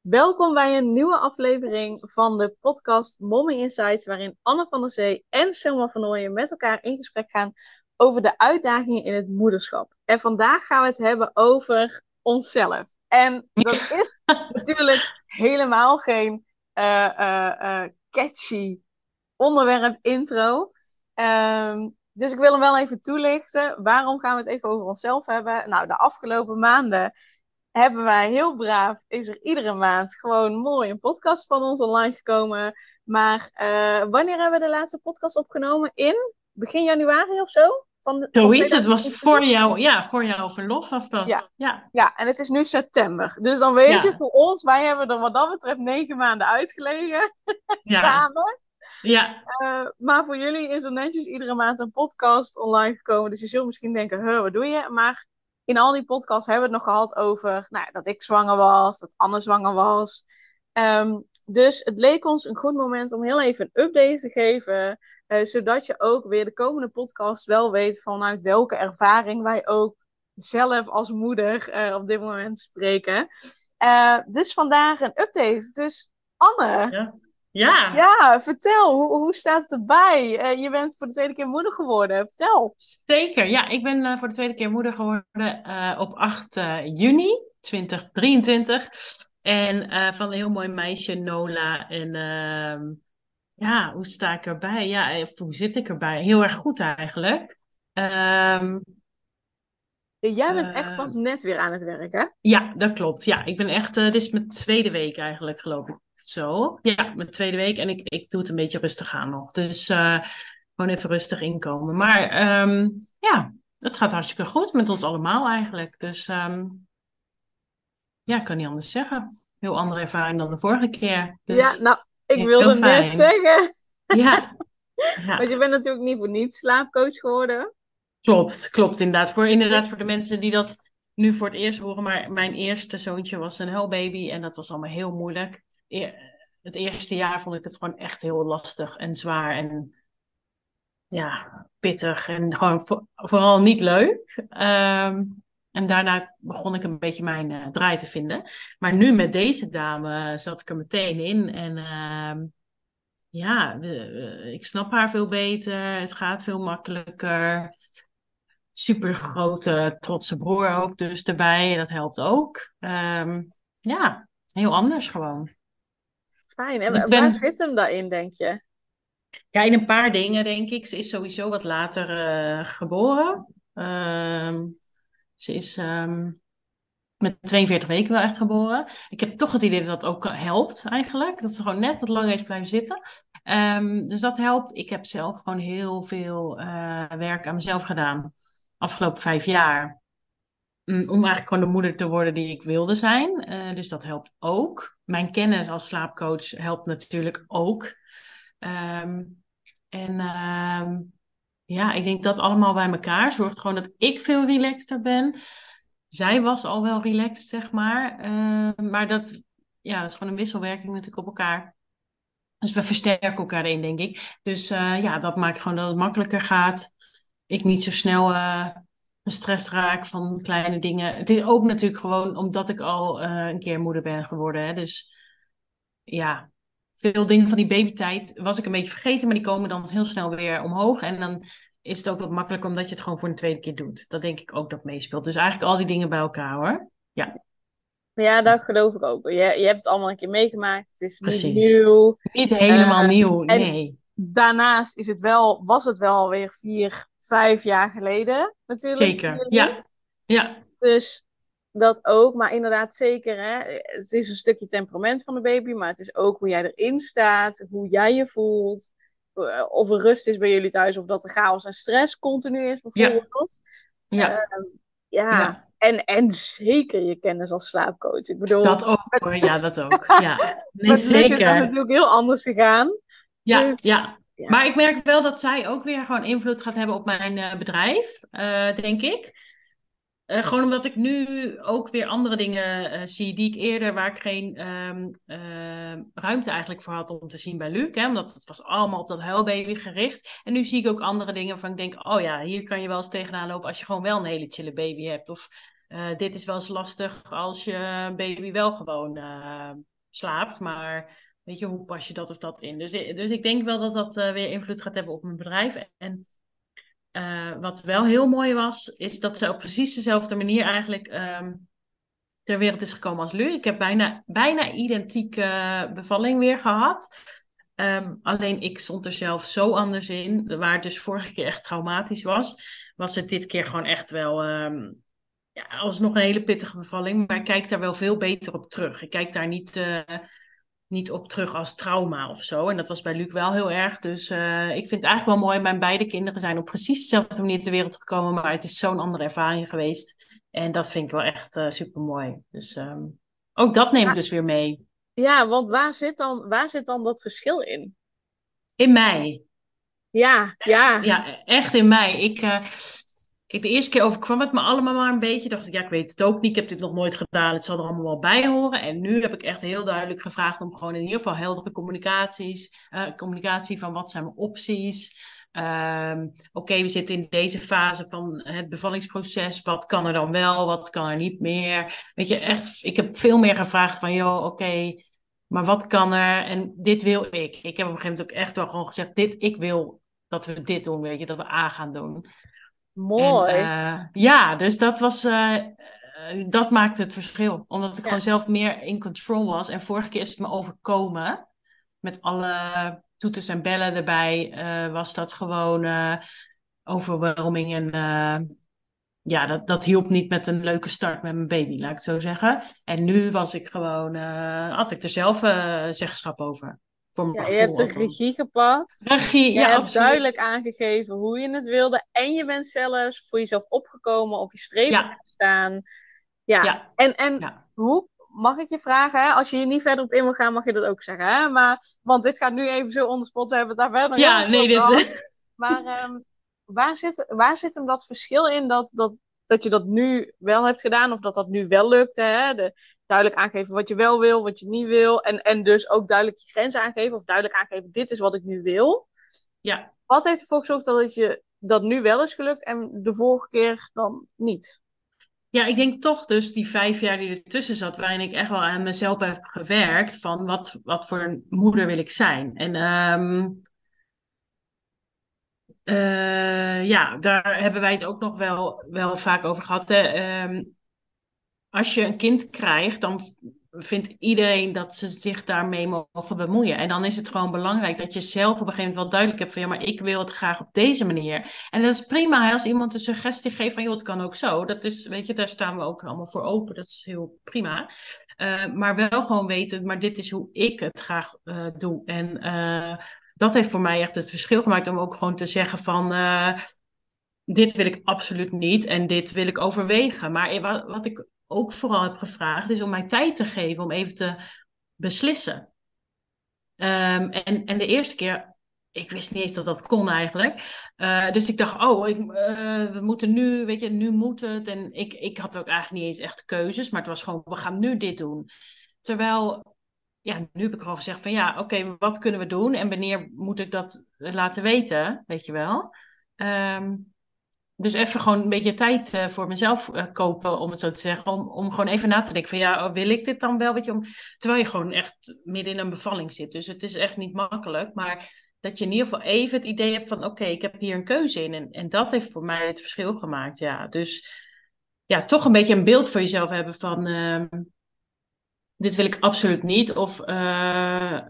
Welkom bij een nieuwe aflevering van de podcast Mommy Insights, waarin Anne van der Zee en Selma van Ooyen met elkaar in gesprek gaan over de uitdagingen in het moederschap. En vandaag gaan we het hebben over onszelf. En dat is natuurlijk helemaal geen uh, uh, uh, catchy onderwerp intro. Um, dus ik wil hem wel even toelichten. Waarom gaan we het even over onszelf hebben? Nou, de afgelopen maanden hebben wij heel braaf, is er iedere maand gewoon mooi een podcast van ons online gekomen. Maar uh, wanneer hebben we de laatste podcast opgenomen? In begin januari of zo? Van, Zoiets, het was voor jou, ja, voor jouw verlof was dat. Ja. ja. Ja. en het is nu september. Dus dan weet je, voor ons, wij hebben er wat dat betreft negen maanden uitgelegen. Samen. Ja. Uh, maar voor jullie is er netjes iedere maand een podcast online gekomen. Dus je zult misschien denken, huh, wat doe je? Maar in al die podcasts hebben we het nog gehad over nou, dat ik zwanger was, dat Anne zwanger was. Um, dus het leek ons een goed moment om heel even een update te geven. Uh, zodat je ook weer de komende podcast wel weet vanuit welke ervaring wij ook zelf als moeder uh, op dit moment spreken. Uh, dus vandaag een update. Dus Anne. Ja. Ja. Ja, vertel, hoe, hoe staat het erbij? Uh, je bent voor de tweede keer moeder geworden. Vertel. Zeker, ja. Ik ben uh, voor de tweede keer moeder geworden uh, op 8 juni 2023. En van een heel mooi meisje, Nola. En ehm, ja, hoe sta ik erbij? Ja, hoe zit ik erbij? Heel erg goed eigenlijk. Um, Jij bent echt pas net weer aan het werk, hè? Ja, dat klopt. Ja, ik ben echt, dit is mijn tweede week eigenlijk, geloof ik zo. Ja, mijn tweede week. En ik, ik doe het een beetje rustig aan nog. Dus uh, gewoon even rustig inkomen. Maar um, ja, het gaat hartstikke goed met ons allemaal eigenlijk. Dus um, ja, ik kan niet anders zeggen. Heel andere ervaring dan de vorige keer. Dus, ja, nou, ik wilde net zeggen. Ja. ja. Want je bent natuurlijk niet voor niets slaapcoach geworden. Klopt, klopt inderdaad. Voor, inderdaad, voor de mensen die dat nu voor het eerst horen. Maar mijn eerste zoontje was een huilbaby en dat was allemaal heel moeilijk het eerste jaar vond ik het gewoon echt heel lastig en zwaar en ja, pittig en gewoon vooral niet leuk. Um, en daarna begon ik een beetje mijn uh, draai te vinden. Maar nu met deze dame zat ik er meteen in. En uh, ja, de, uh, ik snap haar veel beter. Het gaat veel makkelijker. Super grote, trotse broer ook dus erbij. Dat helpt ook. Um, ja, heel anders gewoon. Fijn. En ben... waar zit hem daarin, denk je? Ja, in een paar dingen, denk ik. Ze is sowieso wat later uh, geboren. Uh, ze is um, met 42 weken wel echt geboren. Ik heb toch het idee dat dat ook helpt, eigenlijk. Dat ze gewoon net wat langer is blijven zitten. Um, dus dat helpt. Ik heb zelf gewoon heel veel uh, werk aan mezelf gedaan. Afgelopen vijf jaar. Mm, om eigenlijk gewoon de moeder te worden die ik wilde zijn. Uh, dus dat helpt ook. Mijn kennis als slaapcoach helpt natuurlijk ook. Um, en um, ja, ik denk dat allemaal bij elkaar zorgt gewoon dat ik veel relaxter ben. Zij was al wel relaxed, zeg maar. Uh, maar dat, ja, dat is gewoon een wisselwerking natuurlijk op elkaar. Dus we versterken elkaar in, denk ik. Dus uh, ja, dat maakt gewoon dat het makkelijker gaat. Ik niet zo snel uh, gestrest raak van kleine dingen. Het is ook natuurlijk gewoon omdat ik al uh, een keer moeder ben geworden. Hè? Dus ja, veel dingen van die babytijd was ik een beetje vergeten, maar die komen dan heel snel weer omhoog. En dan is het ook wat makkelijker omdat je het gewoon voor een tweede keer doet. Dat denk ik ook dat meespeelt. Dus eigenlijk al die dingen bij elkaar hoor. Ja. Ja, dat geloof ik ook. Je, je hebt het allemaal een keer meegemaakt. Het is Precies. niet nieuw. Niet helemaal uh, nieuw, nee. Daarnaast is het wel, was het wel alweer vier, vijf jaar geleden natuurlijk. Zeker, ja. ja. Dus dat ook, maar inderdaad zeker. Hè? Het is een stukje temperament van de baby, maar het is ook hoe jij erin staat, hoe jij je voelt. Eh, of er rust is bij jullie thuis, of dat er chaos en stress continu is, bijvoorbeeld. Ja. ja. Uh, ja. ja. En, en zeker je kennis als slaapcoach. Ik bedoel, dat ook ja, dat ook. Ja. Nee, zeker. is natuurlijk heel anders gegaan. Ja, dus, ja. Ja. Maar ik merk wel dat zij ook weer gewoon invloed gaat hebben op mijn uh, bedrijf, uh, denk ik. Uh, gewoon omdat ik nu ook weer andere dingen zie die ik eerder, waar ik geen um, ruimte eigenlijk voor had om te zien bij Luc. Hè, omdat het was allemaal op dat huilbaby gericht. En nu zie ik ook andere dingen waarvan ik denk, oh ja, hier kan je wel eens tegenaan lopen als je gewoon wel een hele chille baby hebt. Of dit is wel eens lastig als je baby wel gewoon slaapt, maar weet je, hoe pas je dat of dat in? Dus, dus ik denk wel dat dat uh, weer invloed gaat hebben op mijn bedrijf. En uh, wat wel heel mooi was, is dat ze op precies dezelfde manier eigenlijk um, ter wereld is gekomen als Lu. Ik heb bijna, bijna identieke bevalling weer gehad. Um, alleen ik stond er zelf zo anders in. Waar het dus vorige keer echt traumatisch was, was het dit keer gewoon echt wel. Um, ja, alsnog een hele pittige bevalling. Maar ik kijk daar wel veel beter op terug. Ik kijk daar niet. Uh, niet op terug als trauma of zo. En dat was bij Luc wel heel erg. Dus uh, ik vind het eigenlijk wel mooi. Mijn beide kinderen zijn op precies dezelfde manier ter wereld gekomen. Maar het is zo'n andere ervaring geweest. En dat vind ik wel echt uh, super mooi. Dus um, ook dat neemt ja. dus weer mee. Ja, want waar zit, dan, waar zit dan dat verschil in? In mij. Ja, ja. Ja, echt in mij. Ik, uh, Kijk, de eerste keer overkwam het me allemaal maar een beetje. Dacht ik, ja, ik weet het ook niet. Ik heb dit nog nooit gedaan. Het zal er allemaal wel bij horen. En nu heb ik echt heel duidelijk gevraagd om gewoon in ieder geval heldere communicaties, uh, communicatie van wat zijn mijn opties. Um, Oké, we zitten in deze fase van het bevallingsproces. Wat kan er dan wel? Wat kan er niet meer? Weet je, echt, ik heb veel meer gevraagd van, joh, oké, maar wat kan er? En dit wil ik. Ik heb op een gegeven moment ook echt wel gewoon gezegd, dit, ik wil dat we dit doen, weet je, dat we A gaan doen. Mooi. En, uh, ja, dus dat was. Uh, dat maakte het verschil. Omdat ik ja. gewoon zelf meer in control was. En vorige keer is het me overkomen. Met alle toeters en bellen erbij. Uh, was dat gewoon overwhelming. En ja, dat, dat hielp niet met een leuke start met mijn baby, laat ik het zo zeggen. En nu was ik gewoon. had ik er zelf zeggenschap over. Ja, je hebt de regie gepakt. Regie, je ja, hebt absoluut. duidelijk aangegeven hoe je het wilde. En je bent zelfs voor jezelf opgekomen, op je strepen ja. staan. Ja. ja. En, en ja. hoe, mag ik je vragen, hè? als je hier niet verder op in wil gaan, mag je dat ook zeggen. Hè? Maar, want dit gaat nu even zo onder spot, we hebben het daar verder Ja, nee, dit... Maar um, waar, zit, waar zit hem dat verschil in dat, dat, dat je dat nu wel hebt gedaan of dat dat nu wel lukt? Hè? De, duidelijk aangeven wat je wel wil, wat je niet wil. En, en dus ook duidelijk je grenzen aangeven of duidelijk aangeven, dit is wat ik nu wil. Ja. Wat heeft ervoor gezorgd dat je dat nu wel is gelukt en de vorige keer dan niet? Ja, ik denk toch dus die vijf jaar die ertussen zat, waarin ik echt wel aan mezelf heb gewerkt van wat, wat voor een moeder wil ik zijn. En um, uh, ja, daar hebben wij het ook nog wel, wel vaak over gehad. Hè? Um, als je een kind krijgt, dan vindt iedereen dat ze zich daarmee mogen bemoeien. En dan is het gewoon belangrijk dat je zelf op een gegeven moment wel duidelijk hebt van ja, maar ik wil het graag op deze manier. En dat is prima als iemand een suggestie geeft van joh, het kan ook zo. Dat is, weet je, daar staan we ook allemaal voor open. Dat is heel prima. Uh, maar wel gewoon weten, maar dit is hoe ik het graag uh, doe. En dat heeft voor mij echt het verschil gemaakt om ook gewoon te zeggen van dit wil ik absoluut niet en dit wil ik overwegen. Maar wat, ik ook vooral heb gevraagd, is om mij tijd te geven om even te beslissen. Um, en, en de eerste keer, ik wist niet eens dat dat kon eigenlijk. Uh, dus ik dacht, oh, ik, uh, we moeten nu, weet je, nu moet het. En ik, ik had ook eigenlijk niet eens echt keuzes, maar het was gewoon, we gaan nu dit doen. Terwijl, ja, nu heb ik gewoon gezegd van, ja, oké, wat kunnen we doen? En wanneer moet ik dat laten weten, weet je wel? Um, dus even gewoon een beetje tijd uh, voor mezelf uh, kopen, om het zo te zeggen. Om, om gewoon even na te denken van ja, oh, wil ik dit dan wel? Weet je, om, terwijl je gewoon echt midden in een bevalling zit. Dus het is echt niet makkelijk. Maar dat je in ieder geval even het idee hebt van oké, ik heb hier een keuze in. En, en dat heeft voor mij het verschil gemaakt. Ja, dus ja, toch een beetje een beeld voor jezelf hebben van uh, dit wil ik absoluut niet. Of uh,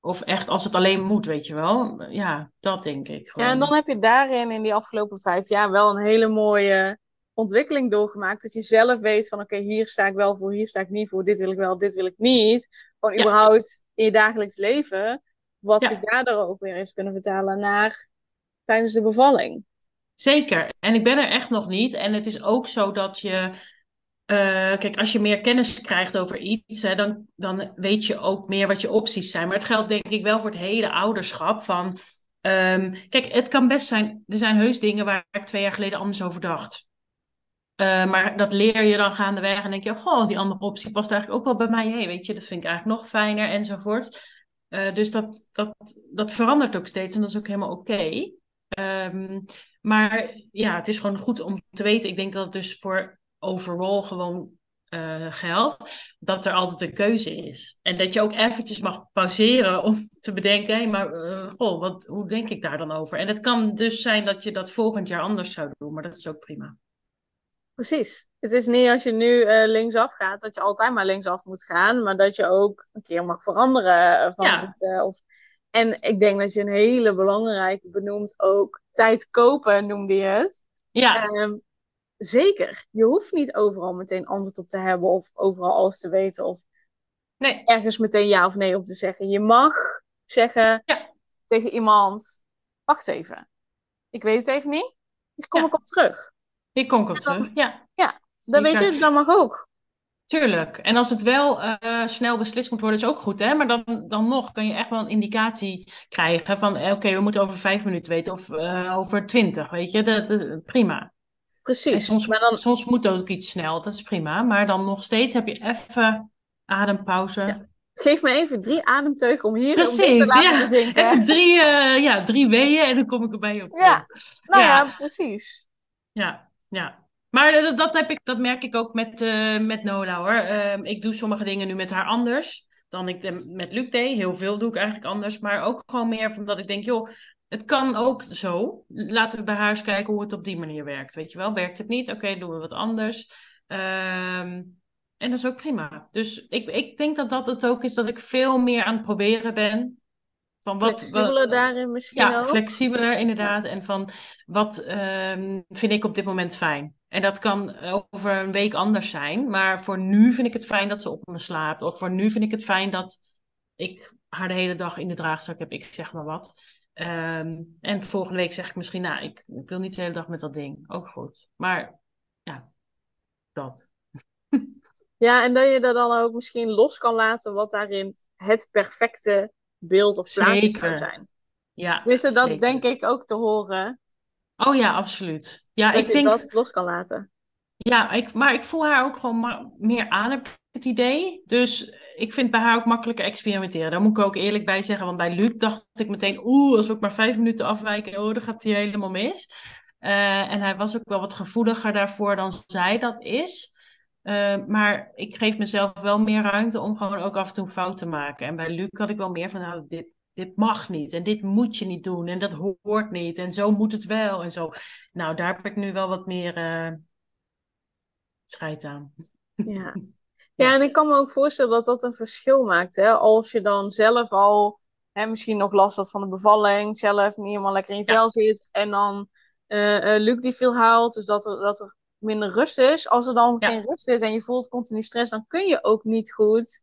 of echt als het alleen moet, weet je wel. Ja, dat denk ik. Gewoon. Ja, en dan heb je daarin in die afgelopen vijf jaar wel een hele mooie ontwikkeling doorgemaakt. Dat je zelf weet van oké, okay, hier sta ik wel voor, hier sta ik niet voor. Dit wil ik wel, dit wil ik niet. Gewoon ja. überhaupt in je dagelijks leven. Wat ja. zich daardoor ook weer heeft kunnen vertalen naar tijdens de bevalling. Zeker. En ik ben er echt nog niet. En het is ook zo dat je uh, kijk, als je meer kennis krijgt over iets, hè, dan, dan weet je ook meer wat je opties zijn. Maar het geldt denk ik wel voor het hele ouderschap. Van, um, kijk, het kan best zijn, er zijn heus dingen waar ik twee jaar geleden anders over dacht. Uh, maar dat leer je dan gaandeweg en denk je, goh, die andere optie past eigenlijk ook wel bij mij. Hey, weet je, dat vind ik eigenlijk nog fijner enzovoort. Uh, dus dat, dat, dat verandert ook steeds en dat is ook helemaal oké. Um, maar ja, het is gewoon goed om te weten. Ik denk dat het dus voor overal gewoon uh, geldt, dat er altijd een keuze is. En dat je ook eventjes mag pauzeren om te bedenken, hé, maar uh, goh, wat, hoe denk ik daar dan over? En het kan dus zijn dat je dat volgend jaar anders zou doen, maar dat is ook prima. Precies. Het is niet als je nu uh, linksaf gaat, dat je altijd maar linksaf moet gaan, maar dat je ook een keer mag veranderen van ja. Of... En ik denk dat je een hele belangrijke benoemt ook tijd kopen, noemde je het. Ja. Um, zeker. Je hoeft niet overal meteen antwoord op te hebben of overal alles te weten of nee. ergens meteen ja of nee op te zeggen. Je mag zeggen ja. tegen iemand: Wacht even, ik weet het even niet. Hier kom ja. ik op terug. Hier kom ik op terug, ja. Ja, dat weet je, dat mag ook. Tuurlijk. En als het wel uh, snel beslist moet worden, is ook goed. Hè? Maar dan, dan nog kan je echt wel een indicatie krijgen van... oké, okay, we moeten over vijf minuten weten of uh, over twintig, weet je. Dat, dat, prima. Precies. En soms, maar dan... soms moet ook iets snel, dat is prima. Maar dan nog steeds heb je even adempauze. Ja. Geef me even drie ademteugen om hier Precies, om te laten ja. Even drie, uh, ja, drie weeën en dan kom ik erbij op. Ja, nou ja, ja precies. Ja, ja. Maar dat, dat, heb ik, dat merk ik ook met, uh, met Nola hoor. Uh, ik doe sommige dingen nu met haar anders dan ik met Luc deed. Heel veel doe ik eigenlijk anders. Maar ook gewoon meer van dat ik denk, joh, het kan ook zo. Laten we bij haar eens kijken hoe het op die manier werkt. Weet je wel, werkt het niet? Oké, okay, doen we wat anders. Um, en dat is ook prima. Dus ik, ik denk dat dat het ook is dat ik veel meer aan het proberen ben. Van wat, flexibeler wat, daarin misschien ja, ook? flexibeler inderdaad. En van wat um, vind ik op dit moment fijn. En dat kan over een week anders zijn. Maar voor nu vind ik het fijn dat ze op me slaapt. Of voor nu vind ik het fijn dat ik haar de hele dag in de draagzak heb. Ik zeg maar wat. Um, en volgende week zeg ik misschien, nou, ik, ik, wil niet de hele dag met dat ding. Ook goed. Maar ja, dat. Ja, en dat je dat dan ook misschien los kan laten wat daarin het perfecte beeld of plaatje zou zijn. Ja, Tenminste, dat zeker. denk ik ook te horen. Oh ja, absoluut. Ja, dat ik je denk... dat los kan laten. Ja, ik, maar ik voel haar ook gewoon meer aan, heb ik het idee. Dus ik vind bij haar ook makkelijker experimenteren. Daar moet ik ook eerlijk bij zeggen. Want bij Luc dacht ik meteen, oeh, als we maar vijf minuten afwijken, oh, dan gaat hij helemaal mis. Uh, en hij was ook wel wat gevoeliger daarvoor dan zij dat is. Uh, maar ik geef mezelf wel meer ruimte om gewoon ook af en toe fout te maken. En bij Luc had ik wel meer van, nou, dit, dit mag niet. En dit moet je niet doen. En dat hoort niet. En zo moet het wel. En zo. Nou, daar heb ik nu wel wat meer uh, scheid aan. Ja. Ja, en ik kan me ook voorstellen dat dat een verschil maakt. Hè? Als je dan zelf al hè, misschien nog last had van de bevalling, zelf niet helemaal lekker in je vel zit. En dan uh, uh, Luc die veel haalt, dus dat er, dat er minder rust is. Als er dan geen rust is en je voelt continu stress, dan kun je ook niet goed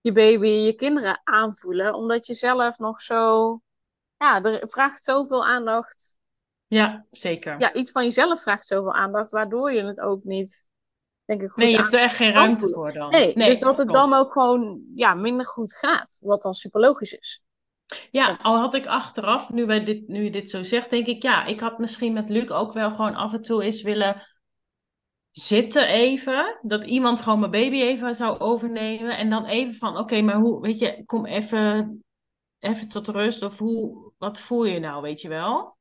je baby, je kinderen aanvoelen. Omdat je zelf nog zo... Ja, er vraagt zoveel aandacht. Ja, zeker. Ja, iets van jezelf vraagt zoveel aandacht, waardoor je het ook niet, denk ik, goed nee, je hebt er echt geen ruimte voor dan. Nee, dus dat het klopt. dan ook gewoon ja, minder goed gaat. Wat dan super logisch is. Ja, al had ik achteraf, nu, wij dit, nu je dit zo zegt, denk ik, ja, ik had misschien met Luc ook wel gewoon af en toe eens willen zitten even. Dat iemand gewoon mijn baby even zou overnemen. En dan even van, oké, maar hoe, weet je, kom even, even tot rust. Of hoe, wat voel je nou, weet je wel?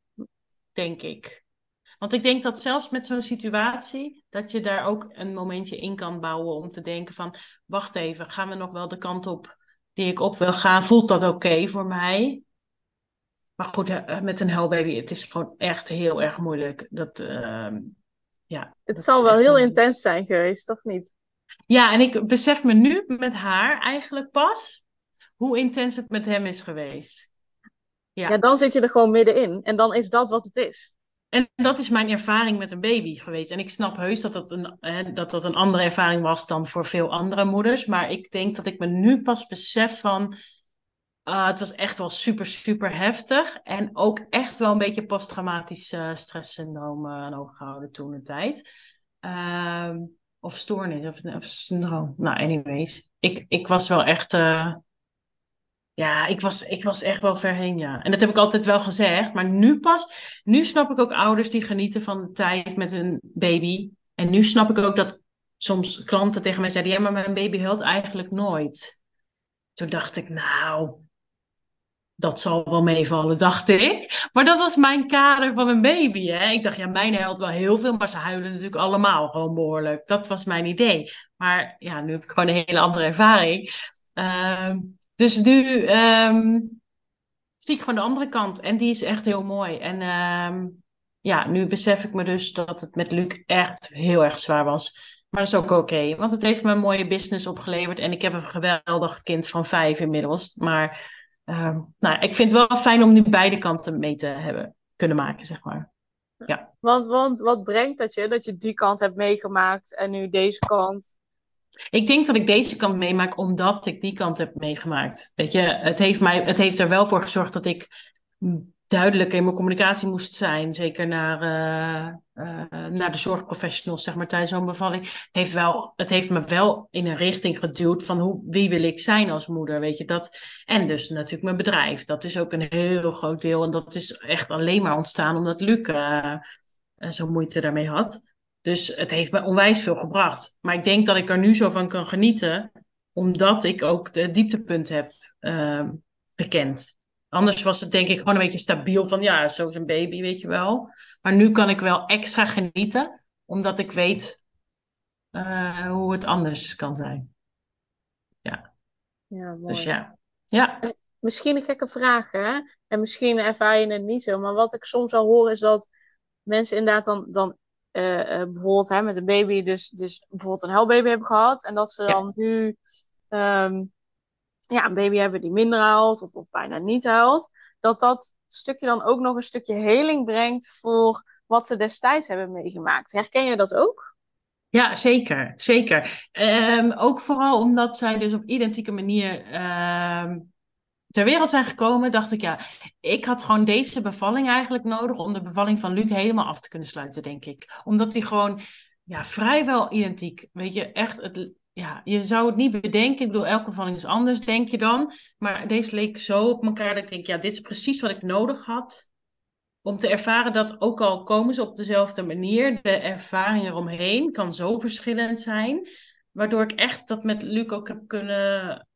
Denk ik. Want ik denk dat zelfs met zo'n situatie, dat je daar ook een momentje in kan bouwen om te denken van, wacht even, gaan we nog wel de kant op die ik op wil gaan? Voelt dat oké voor mij? Maar goed, eh, met een huilbaby, het is gewoon echt heel erg moeilijk. Dat, ehm, ja, Het dat zal wel heel een- intens zijn geweest, of niet? Ja, en ik besef me nu met haar eigenlijk pas hoe intens het met hem is geweest. Ja. Ja, dan zit je er gewoon middenin. En dan is dat wat het is. En dat is mijn ervaring met een baby geweest. En ik snap heus dat dat, een, hè, dat dat een andere ervaring was dan voor veel andere moeders. Maar ik denk dat ik me nu pas besef van... ah, het was echt wel super, super heftig. En ook echt wel een beetje posttraumatisch eh, stresssyndroom eh, aan toen de tijd. Ehm, of stoornis, of, of syndroom. Nou, anyways. Ik, ik was wel echt... ja, ik was, ik was echt wel ver heen, ja. En dat heb ik altijd wel gezegd. Maar nu pas, nu snap ik ook ouders die genieten van de tijd met hun baby. En nu snap ik ook dat soms klanten tegen mij zeiden: Ja, maar mijn baby huilt eigenlijk nooit. Toen dacht ik, nou, dat zal wel meevallen, dacht ik. Maar dat was mijn kader van een baby. Hè? Ik dacht, ja, mijn huilt wel heel veel, maar ze huilen natuurlijk allemaal gewoon behoorlijk. Dat was mijn idee. Maar ja, nu heb ik gewoon een hele andere ervaring. Ehm, dus nu um, zie ik van de andere kant. En die is echt heel mooi. En ehm, ja, nu besef ik me dus dat het met Luc echt heel erg zwaar was. Maar dat is ook oké, want het heeft me een mooie business opgeleverd. En ik heb een geweldig kind van vijf inmiddels. Maar uh, nou, ik vind het wel fijn om nu beide kanten mee te hebben kunnen maken, zeg maar. Ja. Want, want wat brengt dat je, dat je die kant hebt meegemaakt en nu deze kant? Ik denk dat ik deze kant meemaak omdat ik die kant heb meegemaakt. Weet je, het heeft, mij, het heeft er wel voor gezorgd dat ik duidelijk in mijn communicatie moest zijn. Zeker naar, uh, uh, naar de zorgprofessionals, zeg maar, tijdens zo'n bevalling. Het heeft, wel, het heeft me wel in een richting geduwd van hoe, wie wil ik zijn als moeder, weet je. Dat, en dus natuurlijk mijn bedrijf. Dat is ook een heel groot deel. En dat is echt alleen maar ontstaan omdat Luc uh, zo'n moeite daarmee had. Dus het heeft me onwijs veel gebracht. Maar ik denk dat ik er nu zo van kan genieten, omdat ik ook de dieptepunt heb gekend. Anders was het denk ik gewoon een beetje stabiel van ja, zo is een baby, weet je wel. Maar nu kan ik wel extra genieten, omdat ik weet uh, hoe het anders kan zijn. Ja. Ja, mooi. Dus ja. ja. Misschien een gekke vraag, hè? En misschien ervaar je het niet zo. Maar wat ik soms al hoor is dat mensen inderdaad dan, dan uh, uh, bijvoorbeeld hè, met een baby, dus, dus bijvoorbeeld een huilbaby hebben gehad. En dat ze dan ja. nu um, ja, een baby hebben die minder huilt of, of bijna niet huilt, dat dat stukje dan ook nog een stukje heling brengt voor wat ze destijds hebben meegemaakt. Herken je dat ook? Ja, zeker. Zeker. Um, ook vooral omdat zij dus op identieke manier um, ter wereld zijn gekomen, dacht ik, ja, ik had gewoon deze bevalling eigenlijk nodig om de bevalling van Luc helemaal af te kunnen sluiten, denk ik. Omdat hij gewoon ja, vrijwel identiek, weet je, echt het, ja, je zou het niet bedenken. Ik bedoel, elke bevalling is anders, denk je dan. Maar deze leek zo op elkaar dat ik denk, ja, dit is precies wat ik nodig had. Om te ervaren dat ook al komen ze op dezelfde manier, de ervaring eromheen kan zo verschillend zijn. Waardoor ik echt dat met Luc ook heb kunnen.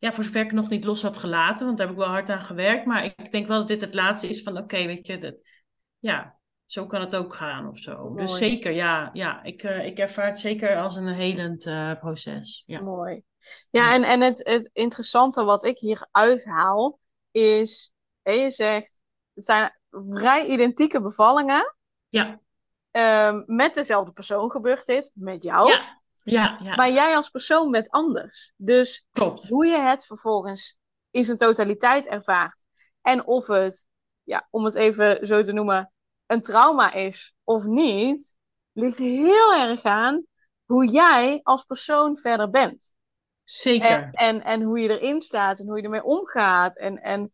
Ja, voor zover ik nog niet los had gelaten, want daar heb ik wel hard aan gewerkt. Maar ik denk wel dat dit het laatste is van: oké, weet je, dat, ja, zo kan het ook gaan of zo. Dus Mooi. Dus zeker, ja, ja ik, uh, ik ervaar het zeker als een helend uh, proces. Ja. Mooi. Ja, en, en het, het interessante wat ik hier uithaal is, je zegt, het zijn vrij identieke bevallingen. Ja. Um, met dezelfde persoon gebeurt dit, met jou. Ja. Ja, ja. Maar jij als persoon bent anders. Dus Klopt. hoe je het vervolgens in zijn totaliteit ervaart. En of het, ja, om het even zo te noemen, een trauma is of niet, ligt heel erg aan hoe jij als persoon verder bent. Zeker. En, en, en hoe je erin staat en hoe je ermee omgaat. En, en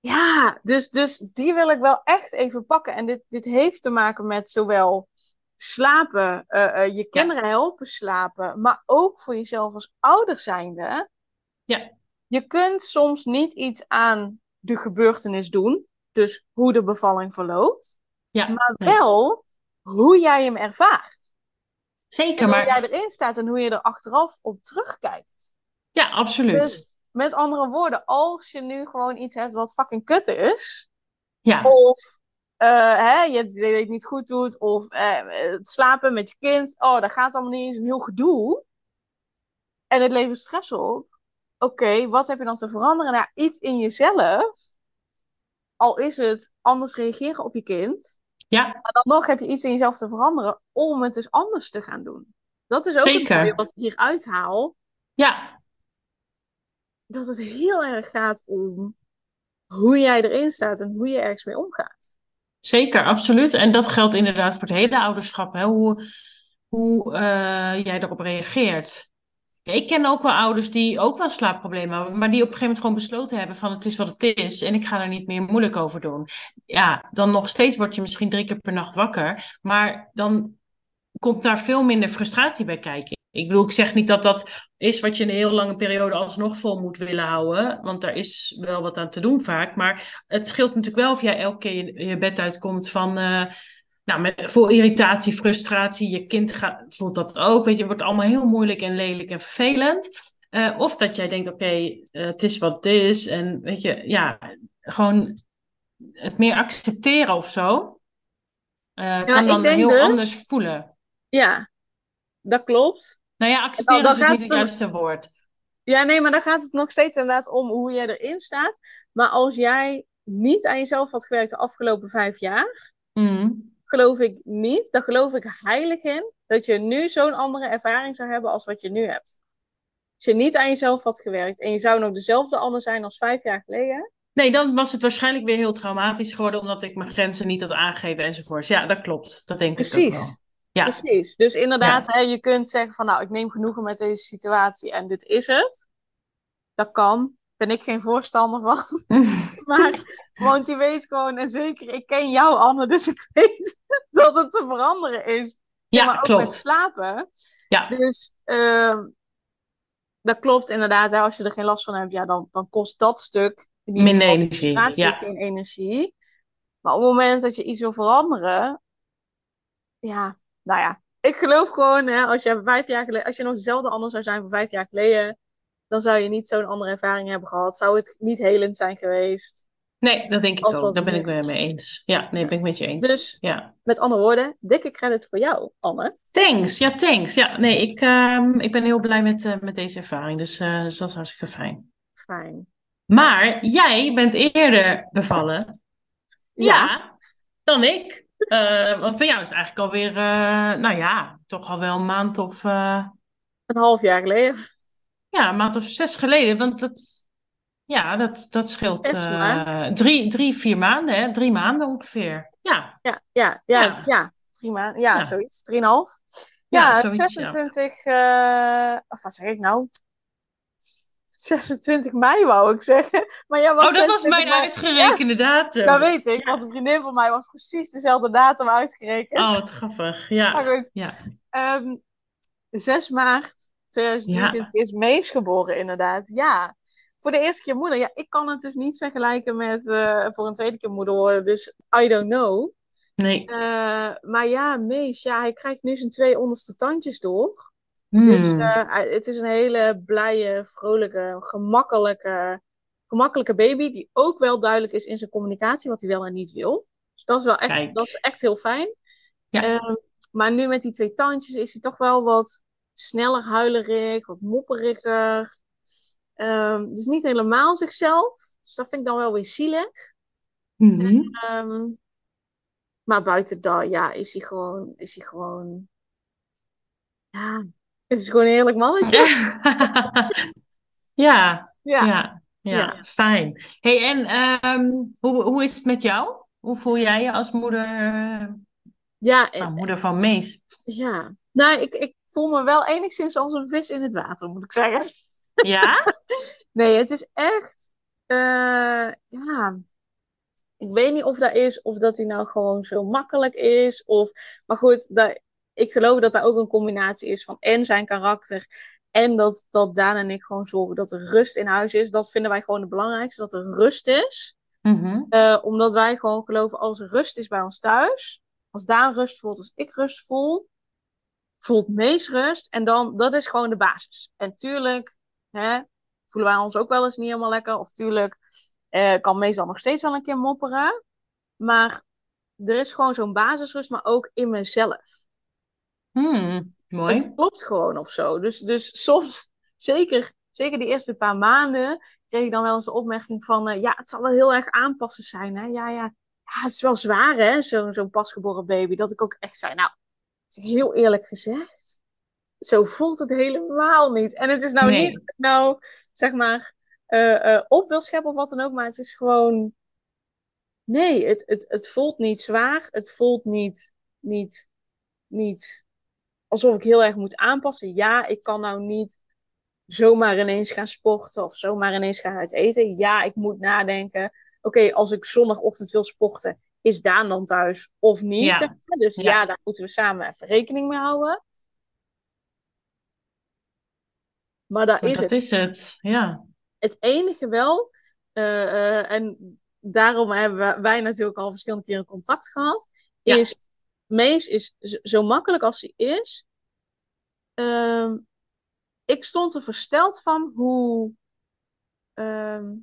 ja, dus, dus die wil ik wel echt even pakken. En dit, dit heeft te maken met zowel slapen, uh, uh, je kinderen ja. helpen slapen, maar ook voor jezelf als ouder zijnde. Ja. Je kunt soms niet iets aan de gebeurtenis doen, dus hoe de bevalling verloopt, ja, maar wel nee. hoe jij hem ervaart. Zeker, en maar... Hoe jij erin staat en hoe je er achteraf op terugkijkt. Ja, absoluut. Dus met andere woorden, als je nu gewoon iets hebt wat fucking kut is, ja. of uh, hè, je hebt het idee dat je het niet goed doet, of uh, het slapen met je kind, oh, dat gaat allemaal niet eens, een heel gedoe. En het levert stress op. Oké, okay, wat heb je dan te veranderen? Nou, iets in jezelf al is het anders reageren op je kind. Ja. Maar dan nog heb je iets in jezelf te veranderen om het dus anders te gaan doen. Dat is ook Zeker. wat ik hier uithaal. Ja. Dat het heel erg gaat om hoe jij erin staat en hoe je ergens mee omgaat. Zeker, absoluut. En dat geldt inderdaad voor het hele ouderschap. Hè? Hoe, hoe uh, jij erop reageert. Ik ken ook wel ouders die ook wel slaapproblemen hebben, maar die op een gegeven moment gewoon besloten hebben van het is wat het is en ik ga er niet meer moeilijk over doen. Ja, dan nog steeds word je misschien drie keer per nacht wakker, maar dan komt daar veel minder frustratie bij kijken. Ik bedoel, ik zeg niet dat dat is wat je een heel lange periode alsnog vol moet willen houden, want daar is wel wat aan te doen vaak. Maar het scheelt natuurlijk wel of jij elke keer je, je bed uitkomt van... Uh, nou, met, voor irritatie, frustratie, je kind gaat, voelt dat ook. Weet je, het wordt allemaal heel moeilijk en lelijk en vervelend. Eh, of dat jij denkt, oké, eh, het is wat het is. En weet je, ja, gewoon het meer accepteren of zo. kan dan heel dus- anders voelen. Ja, dat klopt. Nou ja, accepteren dan is dus niet het juiste woord. Ja, nee, maar dan gaat het nog steeds inderdaad om hoe jij erin staat. Maar als jij niet aan jezelf had gewerkt de afgelopen vijf jaar, Mm. geloof ik niet, daar geloof ik heilig in, dat je nu zo'n andere ervaring zou hebben als wat je nu hebt. Als je niet aan jezelf had gewerkt en je zou nog dezelfde Anne zijn als vijf jaar geleden. Nee, dan was het waarschijnlijk weer heel traumatisch geworden, omdat ik mijn grenzen niet had aangegeven enzovoorts. Ja, dat klopt. Dat denk ik ook wel. Ja, Precies. Dus inderdaad, hè, je kunt zeggen van nou, ik neem genoegen met deze situatie en dit is het. Dat kan. Ben ik geen voorstander van. Maar, want je weet gewoon, en zeker, ik ken jou Anne, dus ik weet dat het te veranderen is. ja maar ook klopt. met slapen. Ja. Dus ehm, dat klopt inderdaad. Hè, als je er geen last van hebt, ja, dan, dan kost dat stuk Minder energie, ja. geen energie. Maar op het moment dat je iets wil veranderen, ja, nou ja, ik geloof gewoon, hè, als je vijf jaar geleden, als je nog dezelfde ander zou zijn van vijf jaar geleden, dan zou je niet zo'n andere ervaring hebben gehad. Zou het niet helend zijn geweest. Nee, dat denk ik ook. Daar ben ik wel mee eens. Ja, nee, ben ik met je eens. Dus- ja. Met andere woorden, dikke credit voor jou, Anne. Thanks, ja, thanks. Ja, nee, ik, ehm, ik ben heel blij met, eh, met deze ervaring, dus, dus dat is hartstikke fijn. Fijn. Maar jij bent eerder bevallen, ja, dan ik. Eh, want bij jou is het eigenlijk alweer, eh nou ja, toch al wel een maand of, eh, een half jaar geleden. ja, een maand of zes geleden. Want dat, ja, dat, dat scheelt drie, drie, vier maanden, hè? Drie maanden ongeveer. Ja, Ja, ja, ja, Ja. ja. Drie maanden. Ja, Ja. zoiets. Drieënhalf. Ja, Ja, zoiets, ja. 26... eh, of wat zeg ik nou? 26 mei wou ik zeggen. Maar jij was oh, dat was 26 mijn mei. uitgerekende datum. Ja, dat weet ik. Want een vriendin van mij was precies dezelfde datum uitgerekend. Oh, wat grappig. Ja, Maar goed. ja. Ehm, 6 maart 2023 is Mees geboren, inderdaad. Ja. Voor de eerste keer moeder. Ja, ik kan het dus niet vergelijken met eh, voor een tweede keer moeder worden. Dus I don't know. Nee. Eh, maar ja, Mees, ja, hij krijgt nu zijn twee onderste tandjes door. Hmm. Dus eh, hij- het is een hele blije, vrolijke, gemakkelijke, gemakkelijke baby. Die ook wel duidelijk is in zijn communicatie, wat hij wel en niet wil. Dus dat is wel echt, Kijk. dat is echt heel fijn. Ja. Ehm, maar nu met die twee tandjes is hij toch wel wat sneller huilerig, wat mopperiger. Ehm, dus niet helemaal zichzelf. Dus dat vind ik dan wel weer zielig. Mhm. Ehm, maar buiten dat, ja, is hij gewoon, is hij gewoon, ja, is hij gewoon een heerlijk mannetje. ja, Ja. ja, fijn. Hey, en ehm, hoe, hoe is het met jou? Hoe voel jij je als moeder, eh, Ja, nou, moeder van Mees? ja. Nou, ik, ik voel me wel enigszins als een vis in het water, moet ik zeggen. Ja? Nee, het is echt, eh, ja, ik weet niet of dat is, of dat hij nou gewoon zo makkelijk is, of, maar goed, dat, ik geloof dat dat ook een combinatie is van en zijn karakter, en dat, dat Daan en ik gewoon zorgen dat er rust in huis is. Dat vinden wij gewoon het belangrijkste, dat er rust is. Mhm. Eh, omdat wij gewoon geloven, als er rust is bij ons thuis, als Daan rust voelt, als ik rust voel, voelt Mees rust. En dan, dat is gewoon de basis. En tuurlijk, hè, voelen wij ons ook wel eens niet helemaal lekker. Of tuurlijk eh, kan Mees dan nog steeds wel een keer mopperen. Maar er is gewoon zo'n basisrust, maar ook in mezelf. Hmm, mooi. Het klopt gewoon of zo. Dus, dus soms, zeker, zeker die eerste paar maanden, kreeg ik dan wel eens de opmerking van... eh, ja, het zal wel heel erg aanpassen zijn, hè. Ja, ja, ja het is wel zwaar, hè, zo'n zo'n pasgeboren baby. Dat ik ook echt zei, nou, heel eerlijk gezegd, zo voelt het helemaal niet. En het is nou Nee. niet nou, zeg maar, eh, eh, op wil scheppen of wat dan ook, maar het is gewoon... Nee, het, het, het voelt niet zwaar. Het voelt niet, niet, niet alsof ik heel erg moet aanpassen. Ja, ik kan nou niet zomaar ineens gaan sporten of zomaar ineens gaan uit eten. Ja, ik moet nadenken. Oké, als ik zondagochtend wil sporten, is Daan dan thuis of niet? Ja. zeg maar. Dus ja. Ja. daar moeten we samen even rekening mee houden. Maar daar Maar is dat het. is het, ja. Het enige wel, eh, en daarom hebben wij natuurlijk al verschillende keren contact gehad, Ja. is Mees is zo makkelijk als hij is. ehm, ik stond er versteld van hoe, ehm,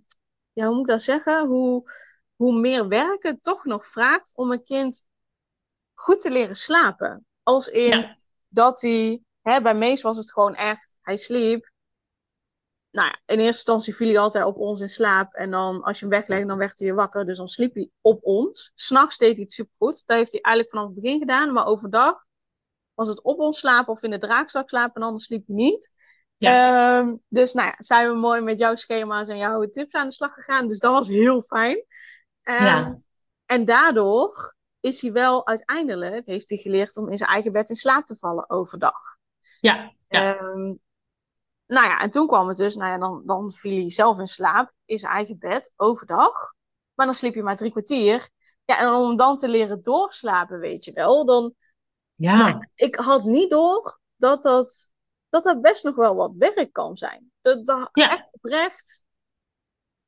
ja, hoe moet ik dat zeggen? Hoe, hoe meer werk het toch nog vraagt om een kind goed te leren slapen. Als in dat hij, hè, bij Mees was het gewoon echt, hij sliep. Nou ja, in eerste instantie viel hij altijd op ons in slaap. En dan, als je hem weglegde, dan werd hij weer wakker. Dus dan sliep hij op ons. S'nachts deed hij het supergoed. Dat heeft hij eigenlijk vanaf het begin gedaan. Maar overdag was het op ons slapen of in de draagzak slapen. En anders sliep hij niet. Ja. Ehm, dus nou ja, zijn we mooi met jouw schema's en jouw tips aan de slag gegaan. Dus dat was heel fijn. Um, ja. En daardoor is hij wel uiteindelijk, heeft hij geleerd om in zijn eigen bed in slaap te vallen overdag. Ja. ja. Um, nou ja, en toen kwam het dus, nou ja, dan, dan viel hij zelf in slaap in zijn eigen bed overdag. Maar dan sliep je maar drie kwartier. Ja, en om dan te leren doorslapen, weet je wel, dan... Ja. Nou, ik had niet door dat dat, dat dat best nog wel wat werk kan zijn. Dat, dat ja. echt oprecht...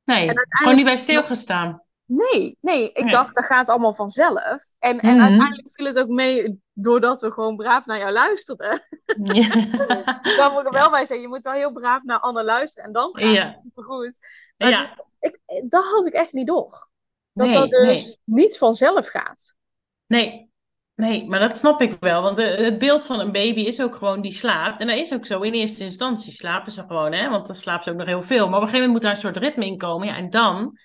Nee, gewoon niet bij stilgestaan. Nee, nee, ik dacht dat gaat allemaal vanzelf. En, en mhm. uiteindelijk viel het ook mee doordat we gewoon braaf naar jou luisterden. Ja. Daar moet ik wel bij zeggen, je moet wel heel braaf naar Anne luisteren en dan gaat ja. het supergoed. Maar ja. ik, dat had ik echt niet door. Dat nee, dat dus niet vanzelf gaat. Nee, Nee, maar dat snap ik wel. Want het beeld van een baby is ook gewoon die slaapt. En dat is ook zo. In eerste instantie slapen ze gewoon, hè? Want dan slaapt ze ook nog heel veel. Maar op een gegeven moment moet daar een soort ritme in komen. Ja, en dan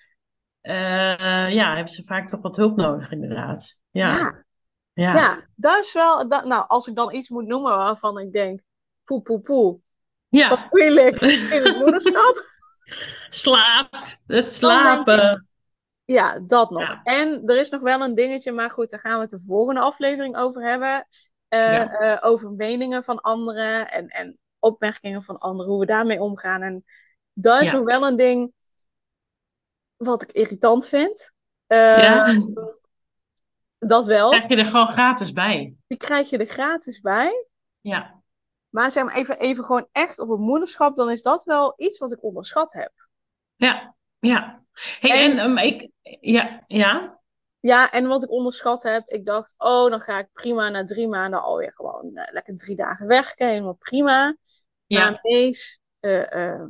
uh, ja, hebben ze vaak toch wat hulp nodig, inderdaad. Ja. ja. Ja, ja dat is wel. Dat, nou, als ik dan iets moet noemen waarvan ik denk: poe, poe, poe. Ja. Wat moeilijk in het moederschap. Slaap, het slapen. ja, dat nog. En er is nog wel een dingetje, maar goed, daar gaan we het de volgende aflevering over hebben. Uh, ja. uh, over meningen van anderen en, en opmerkingen van anderen, hoe we daarmee omgaan. En dat is nog wel een ding wat ik irritant vind. Uh, ja. Dat wel. Krijg je er gewoon gratis bij? Die krijg je er gratis bij. Ja. Maar zeg maar even, even gewoon echt op het moederschap, dan is dat wel iets wat ik onderschat heb. Ja, ja. Hey, en, um, ik, ja, ja. Ja, en wat ik onderschat heb, ik dacht, oh, dan ga ik prima na drie maanden alweer gewoon uh, lekker drie dagen werken, helemaal prima. Ja. Maar mees, uh,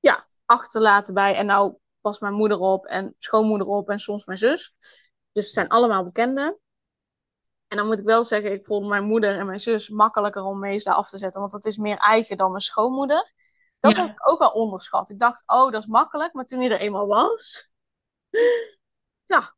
ja, achterlaten bij. En nou mijn moeder op en schoonmoeder op en soms mijn zus. Dus het zijn allemaal bekenden. En dan moet ik wel zeggen, ik vond mijn moeder en mijn zus makkelijker om meestal af te zetten. Want dat is meer eigen dan mijn schoonmoeder. Dat had ik ook wel onderschat. Ik dacht, oh, dat is makkelijk. Maar toen hij er eenmaal was, ja,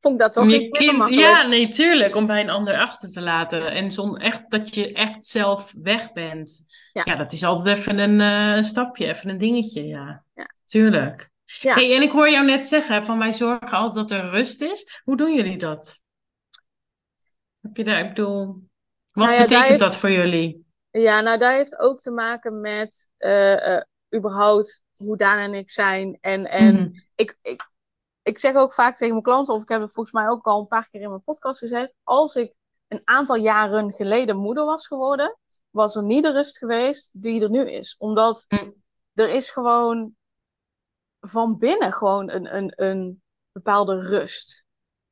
vond ik dat toch niet kind, Ja, nee, tuurlijk. Om bij een ander achter te laten. En zon, echt, dat je echt zelf weg bent. Ja, ja dat is altijd even een uh, stapje, even een dingetje, ja. ja. Tuurlijk. Ja. Hey, en ik hoor jou net zeggen, van wij zorgen altijd dat er rust is. Hoe doen jullie dat? Heb je daar, ik bedoel, wat nou betekent dat, voor jullie? Ja, nou daar heeft ook te maken met uh, uh, überhaupt hoe Daan en ik zijn. En, en mhm. ik, ik, ik zeg ook vaak tegen mijn klanten, of ik heb het volgens mij ook al een paar keer in mijn podcast gezegd, als ik een aantal jaren geleden moeder was geworden, was er niet de rust geweest die er nu is. Omdat mm. er is gewoon van binnen gewoon een, een, een bepaalde rust.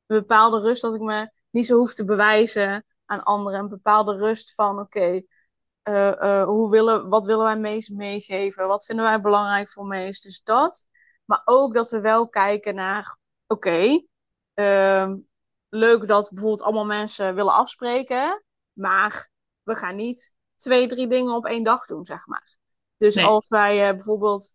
Een bepaalde rust dat ik me niet zo hoef te bewijzen aan anderen. Een bepaalde rust van oké, okay, uh, uh, hoe willen, wat willen wij meest meegeven? Wat vinden wij belangrijk voor meest? Dus dat. Maar ook dat we wel kijken naar oké, okay, uh, leuk dat bijvoorbeeld allemaal mensen willen afspreken. Maar we gaan niet twee, drie dingen op één dag doen, zeg maar. Dus nee. als wij uh, bijvoorbeeld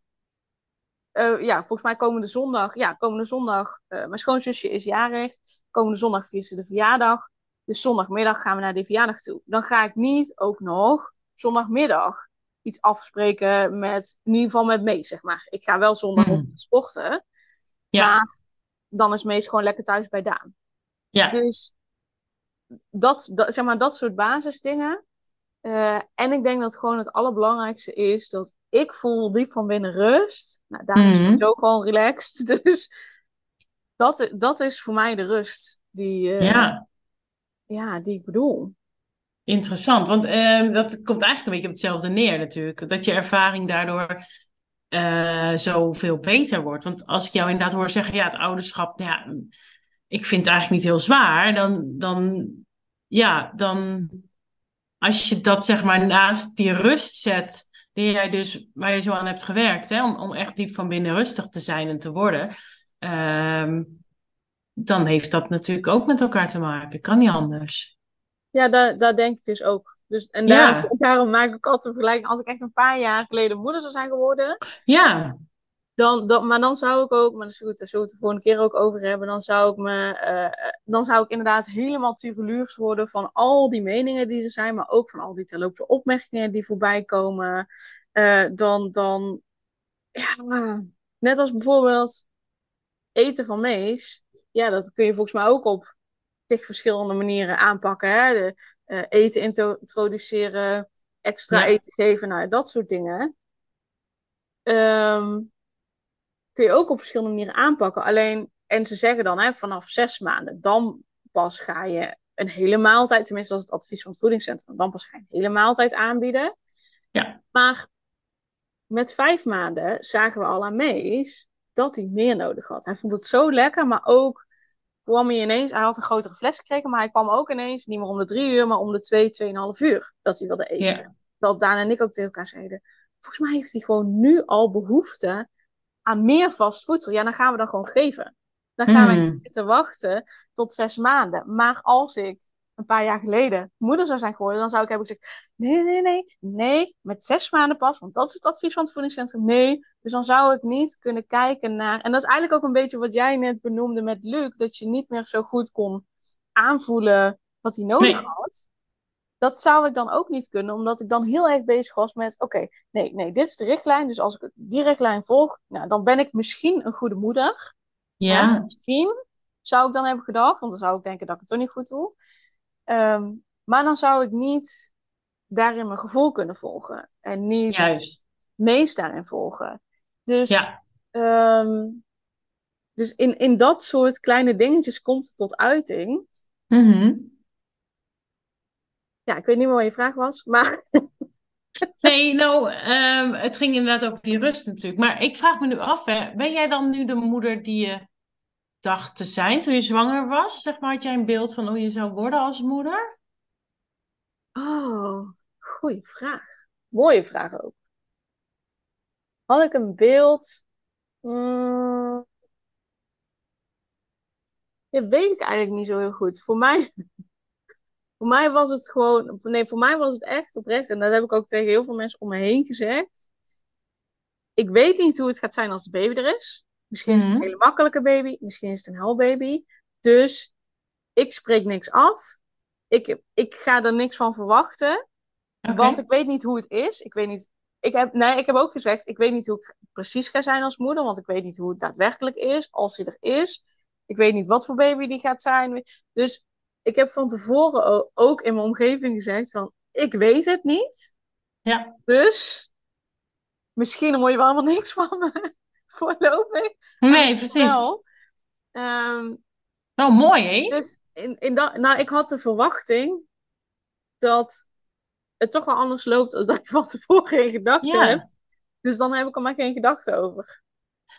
uh, ja, volgens mij komende zondag. Ja, komende zondag. Uh, mijn schoonzusje is jarig. Komende zondag viert ze de verjaardag. Dus zondagmiddag gaan we naar die verjaardag toe. Dan ga ik niet ook nog zondagmiddag iets afspreken met, in ieder geval met Mees, zeg maar. Ik ga wel zondag mm. op sporten. Ja. Maar dan is Mees gewoon lekker thuis bij Daan. Ja. Dus dat, dat, zeg maar, dat soort basisdingen. Uh, en ik denk dat gewoon het allerbelangrijkste is dat ik voel diep van binnen rust. Nou, daar is mm -hmm. gewoon relaxed. Dus dat, dat is voor mij de rust die, uh, ja. Ja, die ik bedoel. Interessant, want uh, dat komt eigenlijk een beetje op hetzelfde neer natuurlijk. Dat je ervaring daardoor uh, zoveel beter wordt. Want als ik jou inderdaad hoor zeggen, ja, het ouderschap, ja, ik vind het eigenlijk niet heel zwaar. Dan, dan ja, dan als je dat zeg maar naast die rust zet die jij dus, waar je zo aan hebt gewerkt, hè, om, om echt diep van binnen rustig te zijn en te worden, ehm, dan heeft dat natuurlijk ook met elkaar te maken. Kan niet anders. Ja, daar, daar denk ik dus ook. Dus, en Ja. daarom, daarom maak ik altijd een vergelijking. Als ik echt een paar jaar geleden moeder zou zijn geworden, Ja, dan, dan, maar dan zou ik ook, maar dat is goed, daar zullen we het de volgende keer ook over hebben, dan zou ik me, eh, dan zou ik inderdaad helemaal tureluurs worden van al die meningen die er zijn, maar ook van al die terloopse opmerkingen die voorbij komen. Eh, dan, dan, ja, net als bijvoorbeeld eten van Mees, ja, dat kun je volgens mij ook op tig verschillende manieren aanpakken. Hè? De, eh, eten introduceren, extra Ja. eten geven, nou, dat soort dingen. Ehm, kun je ook op verschillende manieren aanpakken. Alleen, en ze zeggen dan, hè, vanaf zes maanden, dan pas ga je een hele maaltijd, tenminste dat is het advies van het voedingscentrum, dan pas ga je een hele maaltijd aanbieden. Ja. Maar met vijf maanden zagen we al aan Mees dat hij meer nodig had. Hij vond het zo lekker, maar ook kwam hij ineens, hij had een grotere fles gekregen, maar hij kwam ook ineens niet meer om de drie uur, maar om de twee, tweeënhalf uur dat hij wilde eten. ja, Dat Daan en ik ook tegen elkaar zeiden. Volgens mij heeft hij gewoon nu al behoefte aan meer vast voedsel. Ja, dan gaan we dat gewoon geven. Dan gaan we Hmm. niet zitten wachten tot zes maanden. Maar als ik een paar jaar geleden moeder zou zijn geworden, dan zou ik hebben gezegd: nee, nee, nee, nee, met zes maanden pas, want dat is het advies van het voedingscentrum. Nee, dus dan zou ik niet kunnen kijken naar. En dat is eigenlijk ook een beetje wat jij net benoemde met Luc, dat je niet meer zo goed kon aanvoelen wat hij nodig Nee. had. Dat zou ik dan ook niet kunnen, omdat ik dan heel erg bezig was met: oké, nee, nee, dit is de richtlijn. Dus als ik die richtlijn volg, nou, dan ben ik misschien een goede moeder. Ja, Misschien zou ik dan hebben gedacht, want dan zou ik denken dat ik het toch niet goed doe. Ehm, maar dan zou ik niet daarin mijn gevoel kunnen volgen. En niet juist. meest daarin volgen. Dus, Ja, ehm, dus in, in dat soort kleine dingetjes komt het tot uiting. Mhm. Ja, ik weet niet meer wat je vraag was, maar Nee, nou, ehm, het ging inderdaad over die rust natuurlijk. Maar ik vraag me nu af, hè, ben jij dan nu de moeder die je dacht te zijn toen je zwanger was? Zeg maar, had jij een beeld van hoe je zou worden als moeder? oh, goeie vraag. Mooie vraag ook. Had ik een beeld? Mm, ja, weet ik eigenlijk niet zo heel goed. Voor mij, voor mij was het gewoon, nee, voor mij was het echt oprecht. En dat heb ik ook tegen heel veel mensen om me heen gezegd. Ik weet niet hoe het gaat zijn als de baby er is. Misschien is het een Mhm. hele makkelijke baby, misschien is het een huilbaby. Dus ik spreek niks af. Ik, ik ga er niks van verwachten. Want ik weet niet hoe het is. Ik weet niet. Ik heb, nee, ik heb ook gezegd, ik weet niet hoe ik precies ga zijn als moeder, want ik weet niet hoe het daadwerkelijk is, als hij er is. Ik weet niet wat voor baby die gaat zijn. Dus ik heb van tevoren ook in mijn omgeving gezegd van, ik weet het niet. Ja, Dus misschien hoor je wel helemaal niks van me voorlopig. nee, misschien precies. wel. Nou, mooi, hè? dus in, in dat, nou, ik had de verwachting dat het toch wel anders loopt dan dat je van tevoren in gedachten Ja. hebt. Dus dan heb ik er maar geen gedachten over.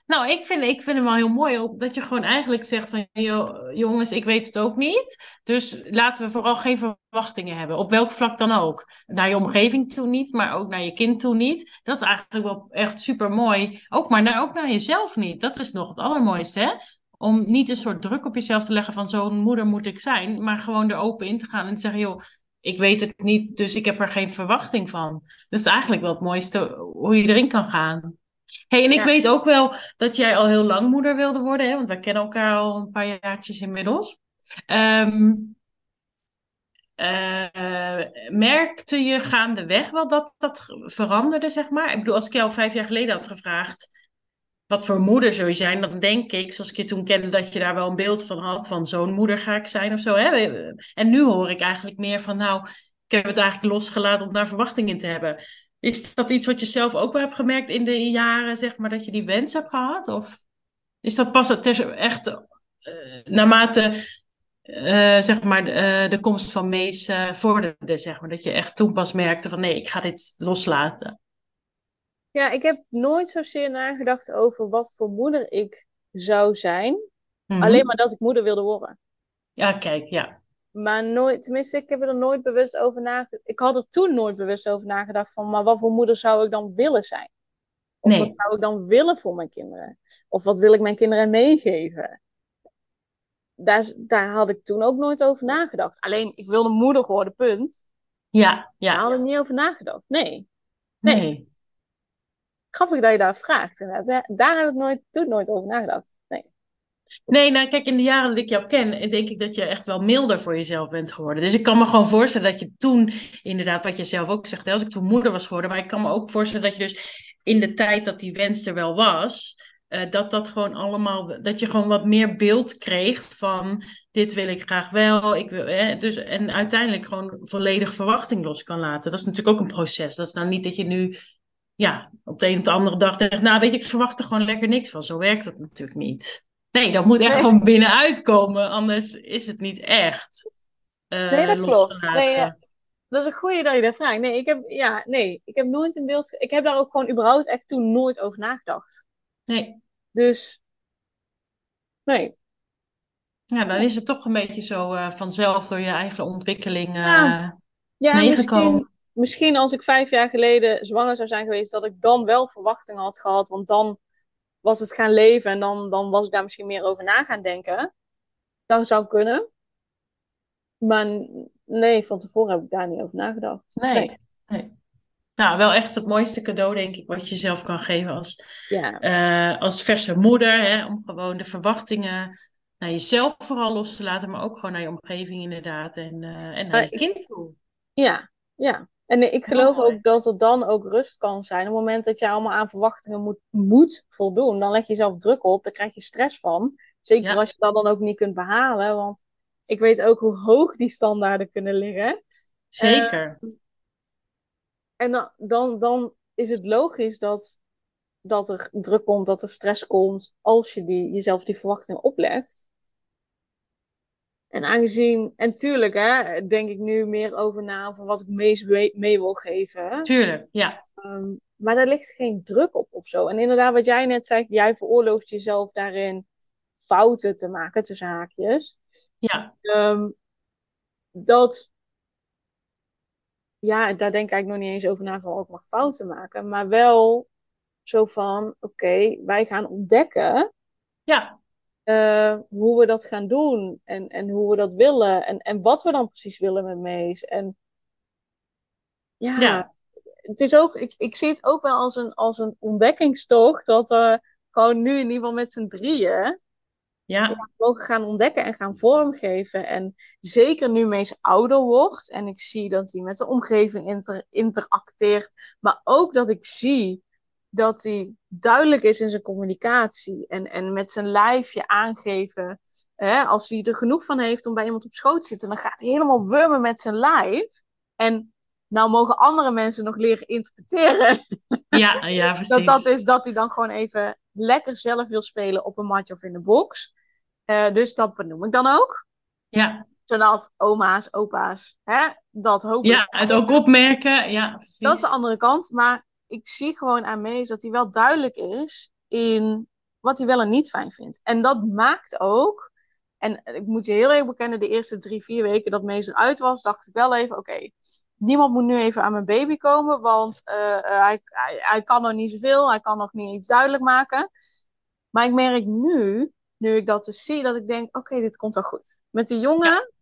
Nou, ik vind, ik vind het wel heel mooi ook dat je gewoon eigenlijk zegt van, "Yo, jongens, ik weet het ook niet. Dus laten we vooral geen verwachtingen hebben. Op welk vlak dan ook. Naar je omgeving toe niet, maar ook naar je kind toe niet. Dat is eigenlijk wel echt super mooi. Ook maar naar, ook naar jezelf niet. Dat is nog het allermooiste, hè? Om niet een soort druk op jezelf te leggen van zo'n moeder moet ik zijn. Maar gewoon er open in te gaan en te zeggen, joh, ik weet het niet, dus ik heb er geen verwachting van. Dat is eigenlijk wel het mooiste hoe je erin kan gaan. Hey, en ik Ja. weet ook wel dat jij al heel lang moeder wilde worden, hè? want wij kennen elkaar al een paar jaartjes inmiddels. Ehm, eh, merkte je gaandeweg wel dat dat veranderde, zeg maar? Ik bedoel, als ik jou vijf jaar geleden had gevraagd wat voor moeder zou je zijn, dan denk ik, zoals ik je toen kende, dat je daar wel een beeld van had, van zo'n moeder ga ik zijn of zo. Hè? En nu hoor ik eigenlijk meer van, nou, ik heb het eigenlijk losgelaten om daar verwachting in te hebben. Is dat iets wat je zelf ook wel hebt gemerkt in de jaren, zeg maar, dat je die wens hebt gehad? Of is dat pas het echt eh, naarmate, eh, zeg maar, eh, de komst van Mees vorderde, zeg maar, dat je echt toen pas merkte van, nee, ik ga dit loslaten. Ja, ik heb nooit zozeer nagedacht over wat voor moeder ik zou zijn. Mhm. Alleen maar dat ik moeder wilde worden. Ja, kijk, ja. Maar nooit, tenminste, ik heb er nooit bewust over nagedacht. Ik had er toen nooit bewust over nagedacht van, maar wat voor moeder zou ik dan willen zijn? Of Nee. wat zou ik dan willen voor mijn kinderen? Of wat wil ik mijn kinderen meegeven? Daar, daar had ik toen ook nooit over nagedacht. Alleen, ik wilde moeder worden, punt. Ja, Daar ja, had ik niet over nagedacht. Nee. Nee. nee. Grappig dat je daar vraagt. Daar, daar heb ik nooit, toen nooit over nagedacht. Nee. Nou kijk, in de jaren dat ik jou ken, denk ik dat je echt wel milder voor jezelf bent geworden. Dus ik kan me gewoon voorstellen dat je toen, inderdaad, wat je zelf ook zegt, als ik toen moeder was geworden, maar ik kan me ook voorstellen dat je dus in de tijd dat die wens er wel was, eh, dat dat gewoon allemaal, dat je gewoon wat meer beeld kreeg van dit wil ik graag wel, ik wil, hè, dus, en uiteindelijk gewoon volledig verwachting los kan laten. Dat is natuurlijk ook een proces. Dat is nou niet dat je nu, ja, op de een de andere dag denkt, nou weet je, ik verwacht er gewoon lekker niks van. Zo werkt het natuurlijk niet. Nee, dat moet echt Nee. gewoon binnenuit komen, anders is het niet echt eh, Nee, dat klopt. Nee, ja. Dat is een goeie dat je dat vraagt. Nee, ik heb, ja, nee, ik heb nooit een beeld. Ik heb daar ook gewoon überhaupt echt toen nooit over nagedacht. Nee. Dus, nee. Ja, dan is het toch een beetje zo eh, vanzelf door je eigen ontwikkeling eh, Ja. Ja, meegekomen. misschien, misschien als ik vijf jaar geleden zwanger zou zijn geweest, dat ik dan wel verwachtingen had gehad. Want dan was het gaan leven en dan, dan was ik daar misschien meer over na gaan denken. Dat zou kunnen. Maar nee, van tevoren heb ik daar niet over nagedacht. Nee. Nee. nee. Nou, wel echt het mooiste cadeau, denk ik, wat je zelf kan geven als, Ja, eh, als verse moeder. Hè, om gewoon de verwachtingen naar jezelf vooral los te laten, maar ook gewoon naar je omgeving inderdaad. En, eh, en naar Maar je kind toe. ja, ja. En ik geloof Mooi. ook dat er dan ook rust kan zijn. Op het moment dat je allemaal aan verwachtingen moet, moet voldoen, dan leg je jezelf druk op, daar krijg je stress van. Zeker Ja. als je dat dan ook niet kunt behalen. Want ik weet ook hoe hoog die standaarden kunnen liggen. Zeker. En dan, dan, dan is het logisch dat, dat er druk komt, dat er stress komt, als je die, jezelf die verwachtingen oplegt. En aangezien, en tuurlijk, hè, denk ik nu meer over na van wat ik meest mee, mee wil geven. hè. Tuurlijk, ja. Ehm, maar daar ligt geen druk op of zo. En inderdaad, wat jij net zegt, jij veroorlooft jezelf daarin fouten te maken, tussen haakjes. Ja, Ehm, dat, ja, daar denk ik eigenlijk nog niet eens over na van ook mag fouten maken. Maar wel zo van, oké, wij gaan ontdekken ja, eh, hoe we dat gaan doen. En, en hoe we dat willen. En, en wat we dan precies willen met Mees. En ja, ja. het is ook, ik, ik zie het ook wel als een, als een ontdekkingstocht. Dat we gewoon nu in ieder geval met z'n drieën Ja, mogen gaan ontdekken en gaan vormgeven. En zeker nu Mees ouder wordt en ik zie dat hij met de omgeving inter- interacteert, maar ook dat ik zie dat hij duidelijk is in zijn communicatie en, en met zijn lijfje aangeven. Hè, als hij er genoeg van heeft om bij iemand op schoot te zitten, dan gaat hij helemaal wurmen met zijn lijf. En nou mogen andere mensen nog leren interpreteren ja, ja, dat precies. dat is dat hij dan gewoon even lekker zelf wil spelen op een matje of in de box. Eh, dus dat benoem ik dan ook. Ja, Zodat oma's, opa's, hè, dat hopelijk. ja, het ook opmerken. Ja, precies. Dat is de andere kant. Maar ik zie gewoon aan Mees dat hij wel duidelijk is in wat hij wel en niet fijn vindt. En dat maakt ook. En ik moet je heel even bekennen, de eerste drie, vier weken dat Mees eruit was, dacht ik wel even: oké, niemand moet nu even aan mijn baby komen, want eh, eh, hij, hij, hij kan nog niet zoveel, hij kan nog niet iets duidelijk maken. Maar ik merk nu, nu ik dat dus zie, dat ik denk: oké, dit komt wel goed. Met die jongen,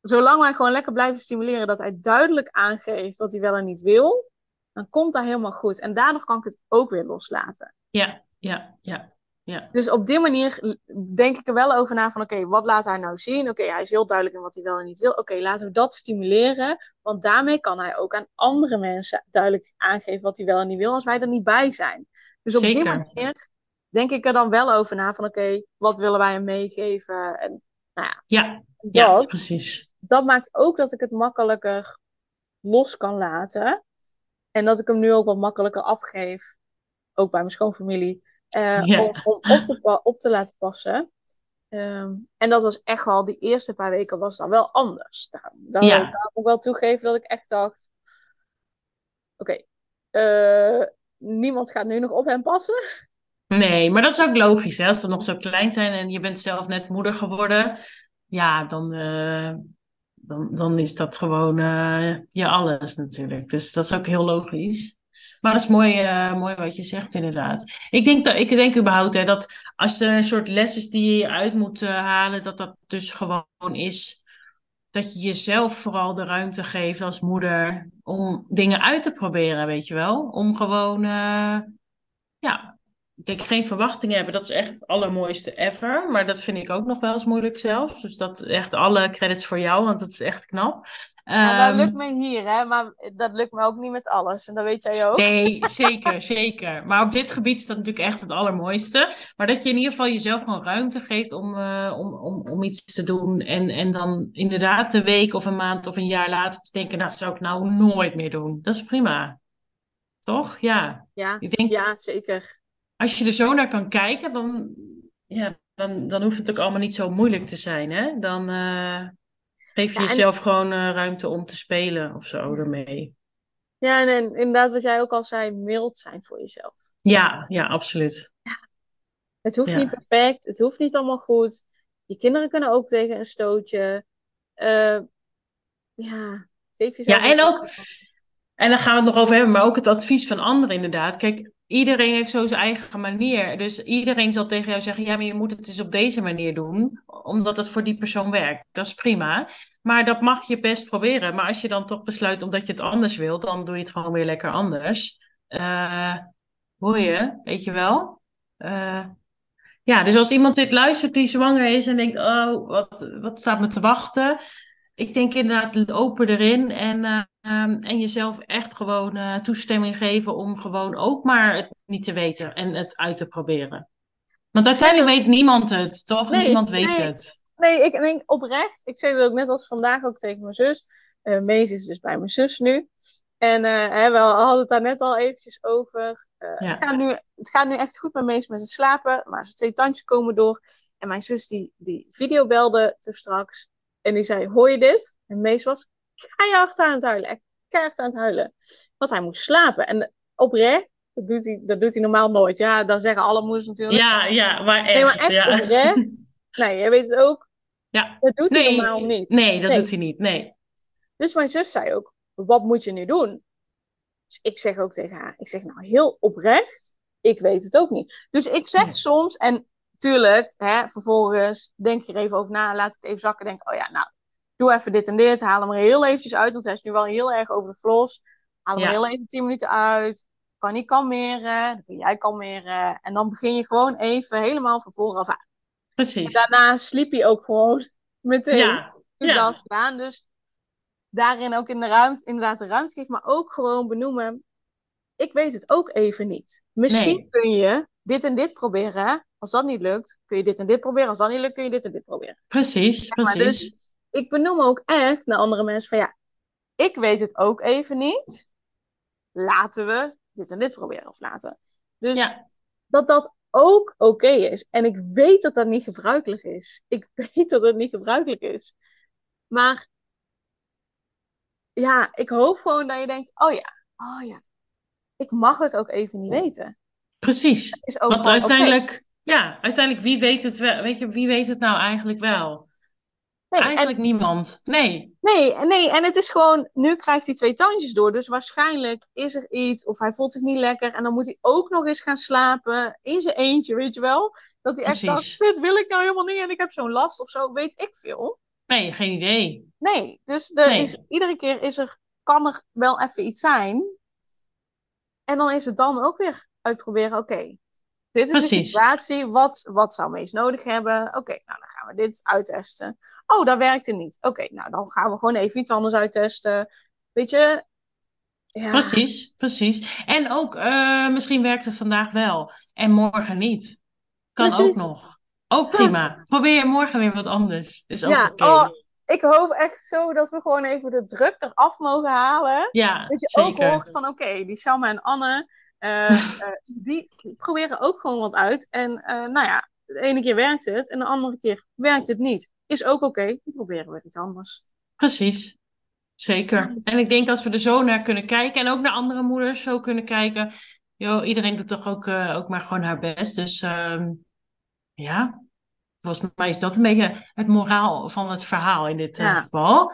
zolang wij gewoon lekker blijven stimuleren, dat hij duidelijk aangeeft wat hij wel en niet wil, dan komt dat helemaal goed. En daardoor kan ik het ook weer loslaten. Ja, ja, ja, ja. Dus op die manier denk ik er wel over na van, oké, wat laat hij nou zien? Oké, hij is heel duidelijk in wat hij wel en niet wil. Oké, laten we dat stimuleren, want daarmee kan hij ook aan andere mensen duidelijk aangeven wat hij wel en niet wil, als wij er niet bij zijn. Dus op die manier denk ik er dan wel over na van, oké, wat willen wij hem meegeven? En nou ja, Ja, ja, dat. precies. dat maakt ook dat ik het makkelijker los kan laten. En dat ik hem nu ook wat makkelijker afgeef. Ook bij mijn schoonfamilie. eh, Ja. Om, om op, te, op te laten passen. Ehm, en dat was echt wel, die eerste paar weken was dat wel anders. Daar, daar, Ja. daar moet ik wel toegeven dat ik echt dacht... Oké, eh, niemand gaat nu nog op hem passen. Nee, maar dat is ook logisch, hè? Als ze nog zo klein zijn en je bent zelf net moeder geworden, ja, dan, eh, dan, dan is dat gewoon uh, je alles natuurlijk. Dus dat is ook heel logisch. Maar dat is mooi, uh, mooi wat je zegt, inderdaad. Ik denk, dat, ik denk überhaupt hè, dat als er een soort les is die je uit moet uh, halen, dat dat dus gewoon is dat je jezelf vooral de ruimte geeft als moeder om dingen uit te proberen, weet je wel. Om gewoon, ja, denk geen verwachtingen hebben. Dat is echt het allermooiste ever. Maar dat vind ik ook nog wel eens moeilijk zelfs. Dus dat echt alle credits voor jou, want dat is echt knap. Ja, dat ehm, lukt me hier, hè? maar dat lukt me ook niet met alles. En dat weet jij ook. Nee, zeker, zeker. Maar op dit gebied is dat natuurlijk echt het allermooiste. Maar dat je in ieder geval jezelf gewoon ruimte geeft om, uh, om, om, om iets te doen. En, en dan inderdaad een week of een maand of een jaar later te denken, nou, dat zou ik nou nooit meer doen. Dat is prima. Toch? Ja. Ja, ik denk, ja zeker als je er zo naar kan kijken, dan, ja, dan, dan hoeft het ook allemaal niet zo moeilijk te zijn. Hè? Dan uh, geef je jezelf gewoon uh, ruimte om te spelen of zo ermee. Ja, en, en, inderdaad, wat jij ook al zei, mild zijn voor jezelf. Ja, ja, absoluut. Ja. Het hoeft niet perfect, het hoeft niet allemaal goed. Je kinderen kunnen ook tegen een stootje. Uh, ja, geef jezelf. Ja, en ook. En daar gaan we het nog over hebben, maar ook het advies van anderen inderdaad. Kijk, iedereen heeft zo zijn eigen manier. Dus iedereen zal tegen jou zeggen: ja, maar je moet het eens op deze manier doen, omdat het voor die persoon werkt. Dat is prima. Maar dat mag je best proberen. Maar als je dan toch besluit omdat je het anders wilt, dan doe je het gewoon weer lekker anders. Uh, hoor je, weet je wel? Uh, ja, dus als iemand dit luistert die zwanger is en denkt: oh, wat, wat staat me te wachten? ik denk inderdaad open erin en, uh, en jezelf echt gewoon uh, toestemming geven om gewoon ook maar het niet te weten en het uit te proberen. Want uiteindelijk weet niemand het, toch? niemand weet het. Nee, ik denk oprecht. Ik zeg het ook net als vandaag ook tegen mijn zus. Uh, Mees is dus bij mijn zus nu. En hè, we hadden het daar net al eventjes over. het, gaat nu, het gaat nu echt goed met Mees met zijn slapen. Maar zijn twee tandjes komen door. En mijn zus die, die video belde te straks. En die zei, hoor je dit? En Mees was keihard aan het huilen. Echt keihard aan het huilen. Want hij moest slapen. En oprecht, dat doet hij, dat doet hij normaal nooit. Ja, dan zeggen alle moeders natuurlijk. Ja, ja, maar echt. Nee, maar echt ja. oprecht. Nee, je weet het ook. Ja. Dat doet hij normaal niet. Nee, dat doet hij niet. Nee. Dus mijn zus zei ook, wat moet je nu doen? Dus ik zeg ook tegen haar, ik zeg nou heel oprecht, ik weet het ook niet. Dus ik zeg soms, en tuurlijk, hè, vervolgens denk je er even over na, laat ik het even zakken, denk oh ja, nou, doe even dit en dit, haal hem er heel eventjes uit, want hij is nu wel heel erg over de flos. Haal hem er heel even 10 minuten uit, kan niet kalmeren, dan kun jij kalmeren. En dan begin je gewoon even helemaal van vooraf aan. Precies. En daarna sliep hij ook gewoon meteen. Ja. Dus ja. dat gedaan. Dus daarin ook in de ruimte, inderdaad de ruimte geven, maar ook gewoon benoemen. Ik weet het ook even niet. Misschien kun je dit en dit proberen. Als dat niet lukt, kun je dit en dit proberen. Als dat niet lukt, kun je dit en dit proberen. Precies, precies. Dus ik benoem ook echt naar andere mensen van ja, ik weet het ook even niet. Laten we dit en dit proberen of laten. Dus ja. dat dat ook oké is. En ik weet dat dat niet gebruikelijk is. Ik weet dat het niet gebruikelijk is. Maar ja, ik hoop gewoon dat je denkt, oh ja, oh ja, ik mag het ook even niet weten. Precies. Want uiteindelijk, ja, uiteindelijk, wie weet het wel? Weet je, wie weet het nou eigenlijk wel? Nee, eigenlijk niemand. Nee. Nee, nee, en het is gewoon, nu krijgt hij twee tandjes door. Dus waarschijnlijk is er iets, of hij voelt zich niet lekker. En dan moet hij ook nog eens gaan slapen in zijn eentje, weet je wel? Dat hij echt dacht, dit wil ik nou helemaal niet en ik heb zo'n last of zo, weet ik veel. Nee, geen idee. Nee, dus er Is, iedere keer is er, kan er wel even iets zijn. En dan is het dan ook weer uitproberen, oké, dit is de situatie, wat, wat zou Mees nodig hebben? Oké, nou dan gaan we dit uittesten. Oh, dat werkte niet. Oké, nou dan gaan we gewoon even iets anders uittesten. Weet je? Ja. Precies, precies. En ook, uh, misschien werkt het vandaag wel en morgen niet. Kan ook nog. Ook prima. Probeer morgen weer wat anders. Is ook ja, okay. oh, ik hoop echt zo dat we gewoon even de druk eraf mogen halen. Ja, dat je zeker. ook hoort van, oké, die Selma en Anne, uh, uh, die proberen ook gewoon wat uit. En uh, nou ja, de ene keer werkt het en de andere keer werkt het niet. Is ook oké, okay, dan proberen we iets anders. Precies, zeker. En ik denk als we er zo naar kunnen kijken en ook naar andere moeders zo kunnen kijken. Yo, iedereen doet toch ook, ook maar gewoon haar best. Dus ehm, ja, volgens mij is dat een beetje het moraal van het verhaal in dit ja. geval.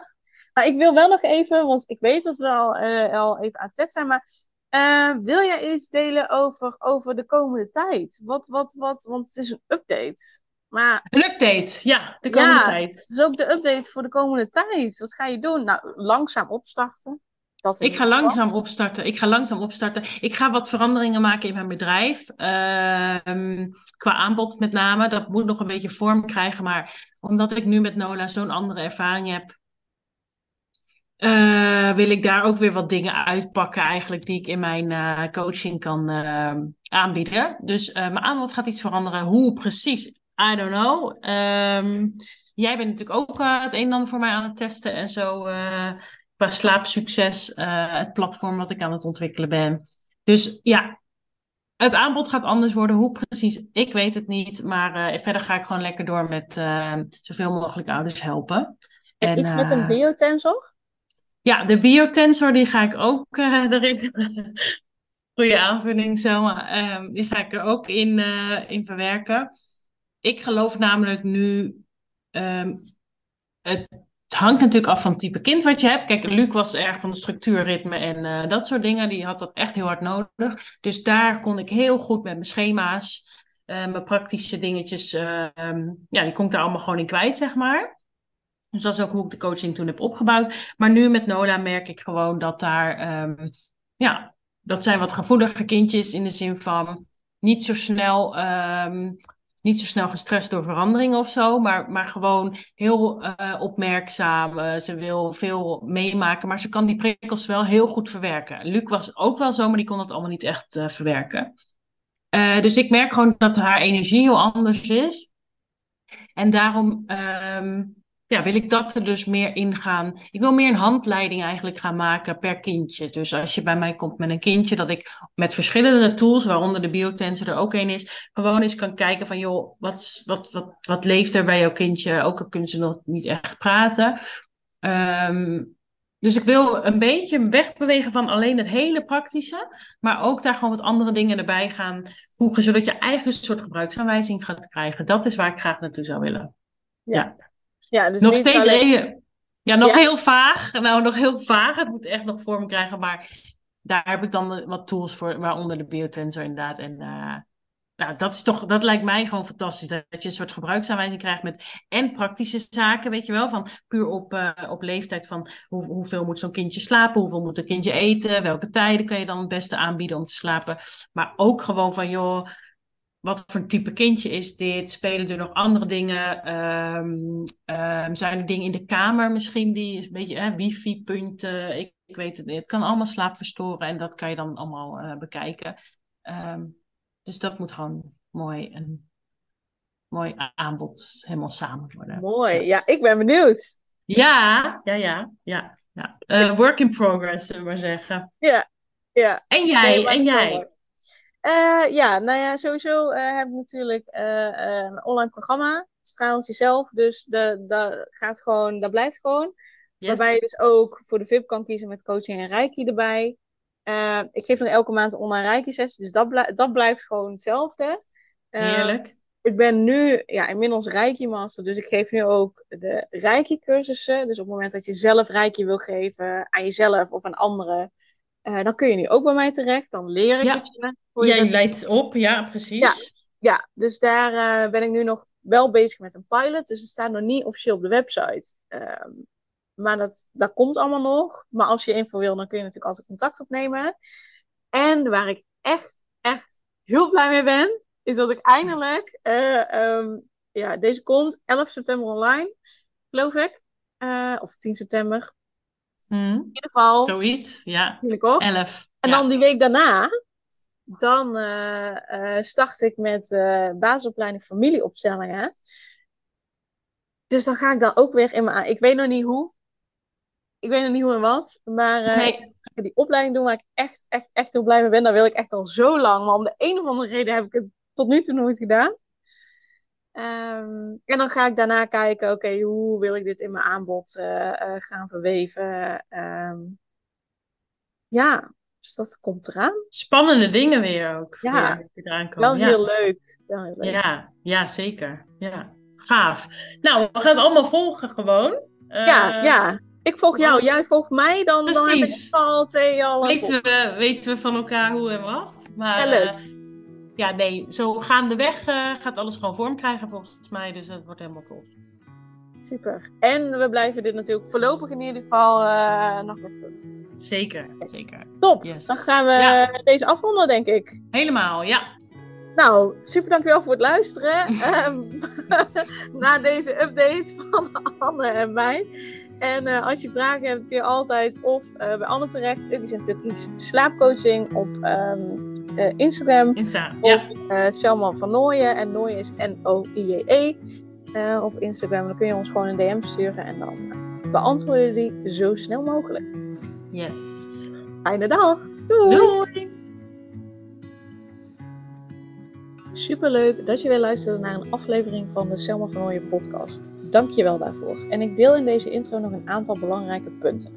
Nou, ik wil wel nog even, want ik weet dat we al, uh, al even aan het zijn, maar uh, wil jij iets delen over, over de komende tijd? Wat, wat, wat, want het is een update. Maar, een update, ja, de komende ja, tijd. Dus ook de update voor de komende tijd. Wat ga je doen? Nou, langzaam opstarten. Dat ik ga langzaam opstarten. Ik ga langzaam opstarten. Ik ga wat veranderingen maken in mijn bedrijf. Uh, qua aanbod met name. Dat moet nog een beetje vorm krijgen. Maar omdat ik nu met Nola zo'n andere ervaring heb, uh, wil ik daar ook weer wat dingen uitpakken, eigenlijk, die ik in mijn uh, coaching kan uh, aanbieden. Dus mijn aanbod gaat iets veranderen. Hoe precies? I don't know. Um, jij bent natuurlijk ook het een en ander voor mij aan het testen en zo. qua slaapsucces, het platform wat ik aan het ontwikkelen ben. Dus ja, het aanbod gaat anders worden. Hoe precies, ik weet het niet. Maar verder ga ik gewoon lekker door met zoveel mogelijk ouders helpen. En, iets met een biotensor? Ja, de biotensor die ga ik ook uh, erin. Goede aanvulling, Selma. Um, die ga ik er ook in, uh, in verwerken. Ik geloof namelijk nu. Um, het hangt natuurlijk af van het type kind wat je hebt. Kijk, Luc was erg van de structuurritme en uh, dat soort dingen. Die had dat echt heel hard nodig. Dus daar kon ik heel goed met mijn schema's, mijn praktische dingetjes. Um, ja, die kon ik daar allemaal gewoon in kwijt, zeg maar. Dus dat is ook hoe ik de coaching toen heb opgebouwd. Maar nu met Nola merk ik gewoon dat daar, um, ja, dat zijn wat gevoelige kindjes in de zin van niet zo snel, um, niet zo snel gestrest door veranderingen of zo, maar, maar gewoon heel uh, opmerkzaam. Uh, ze wil veel meemaken, maar ze kan die prikkels wel heel goed verwerken. Luc was ook wel zo, maar die kon het allemaal niet echt uh, verwerken. dus ik merk gewoon dat haar energie heel anders is. En daarom um, ja, wil ik dat er dus meer in gaan. Ik wil meer een handleiding eigenlijk gaan maken per kindje. Dus als je bij mij komt met een kindje, dat ik met verschillende tools, waaronder de biotensor er ook een is, gewoon eens kan kijken van, joh, wat, wat, wat, wat leeft er bij jouw kindje? Ook al kunnen ze nog niet echt praten. Um, dus ik wil een beetje wegbewegen van alleen het hele praktische, maar ook daar gewoon wat andere dingen erbij gaan voegen, zodat je eigen soort gebruiksaanwijzing gaat krijgen. Dat is waar ik graag naartoe zou willen. ja. Ja, dus nog steeds alleen... Ja, nog heel vaag. Nou, nog heel vaag. Het moet echt nog vorm krijgen. Maar daar heb ik dan wat tools voor, waaronder de biotensor inderdaad. En uh, nou, dat, is toch, dat lijkt mij gewoon fantastisch. Dat je een soort gebruiksaanwijzing krijgt met en praktische zaken, weet je wel. Van puur op, uh, op leeftijd van hoe, hoeveel moet zo'n kindje slapen, hoeveel moet een kindje eten, welke tijden kan je dan het beste aanbieden om te slapen. Maar ook gewoon van, joh, wat voor een type kindje is dit? Spelen er nog andere dingen? Um, um, zijn er dingen in de kamer misschien die een beetje wifi-punten? Ik, ik, weet het niet. Het kan allemaal slaap verstoren en dat kan je dan allemaal uh, bekijken. Um, dus dat moet gewoon mooi een mooi aanbod helemaal samen worden. Mooi, ja, ik ben benieuwd. Ja, ja, ja, ja. ja. Uh, work in progress, zullen we maar zeggen. Ja, ja. En jij, en jij. Uh, ja, nou ja, sowieso uh, heb ik natuurlijk uh, een online programma, Straaltje zelf. Dus dat gaat gewoon, dat blijft gewoon. Yes. Waarbij je dus ook voor de VIP kan kiezen met coaching en reiki erbij. ik geef nog elke maand een online reiki sessie, dus dat, dat blijft gewoon hetzelfde. Heerlijk. Ik ben nu ja, inmiddels reiki master, dus ik geef nu ook de reiki cursussen. Dus op het moment dat je zelf reiki wil geven aan jezelf of aan anderen uh, dan kun je nu ook bij mij terecht. Dan leer ik ja. het je. Jij je leidt op, ja, precies. Ja, ja dus daar uh, ben ik nu nog wel bezig met een pilot. Dus het staat nog niet officieel op de website. Uh, maar dat, dat komt allemaal nog. Maar als je info wil, dan kun je natuurlijk altijd contact opnemen. En waar ik echt, echt heel blij mee ben, is dat ik eindelijk, um, ja, deze komt 11 september online, geloof ik. of 10 september. Hmm. In ieder geval. Zoiets, ja. Ook. Elf. En ja. dan die week daarna, dan uh, uh, start ik met uh, basisopleiding familieopstellingen. Dus dan ga ik dan ook weer in mijn... Ik weet nog niet hoe. Ik weet nog niet hoe en wat. Maar nee. die opleiding doen waar ik echt, echt, echt heel blij mee ben. Dat wil ik echt al zo lang. Maar om de een of andere reden heb ik het tot nu toe nooit gedaan. Um, en dan ga ik daarna kijken, oké, okay, hoe wil ik dit in mijn aanbod uh, uh, gaan verweven? Um, ja, dus dat komt eraan. Spannende dingen weer ook. Ja, weer eraan komen. wel ja. heel leuk. Wel heel leuk. Ja, ja, zeker. Ja, gaaf. Nou, we gaan het allemaal volgen gewoon. Uh, ja, ja. Ik volg jou, Was- jij volgt mij, dan, dan heb ik al twee al. weten we, weten we van elkaar hoe en wat. Maar Ja, leuk. Ja, nee, zo gaandeweg eh gaat alles gewoon vorm krijgen volgens mij. Dus dat wordt helemaal tof. Super. En we blijven dit natuurlijk voorlopig in ieder geval eh, nog even doen. Zeker, zeker. Top. Yes. Dan gaan we Ja. deze afronden, denk ik. Helemaal, ja. Nou, super dankjewel voor het luisteren. Ehm, na deze update van Anne en mij. En eh, als je vragen hebt, kun je altijd of eh, bij Anne terecht. Ukkies en Tukkies slaapcoaching op ehm, eh, Instagram. Insta, ja. Of eh Selma van Nooyen. En Nooyen is N-O-I-J-E. op Instagram. Dan kun je ons gewoon een DM sturen. En dan beantwoorden we die zo snel mogelijk. Yes. Fijne dag. Doei. Doei. Superleuk dat je weer luisterde naar een aflevering van de Selma van Ooyen podcast. Dank je wel daarvoor. En ik deel in deze intro nog een aantal belangrijke punten.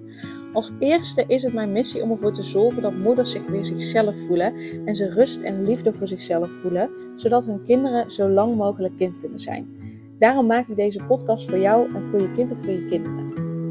Als eerste is het mijn missie om ervoor te zorgen dat moeders zich weer zichzelf voelen en ze rust en liefde voor zichzelf voelen, zodat hun kinderen zo lang mogelijk kind kunnen zijn. Daarom maak ik deze podcast voor jou en voor je kind of voor je kinderen.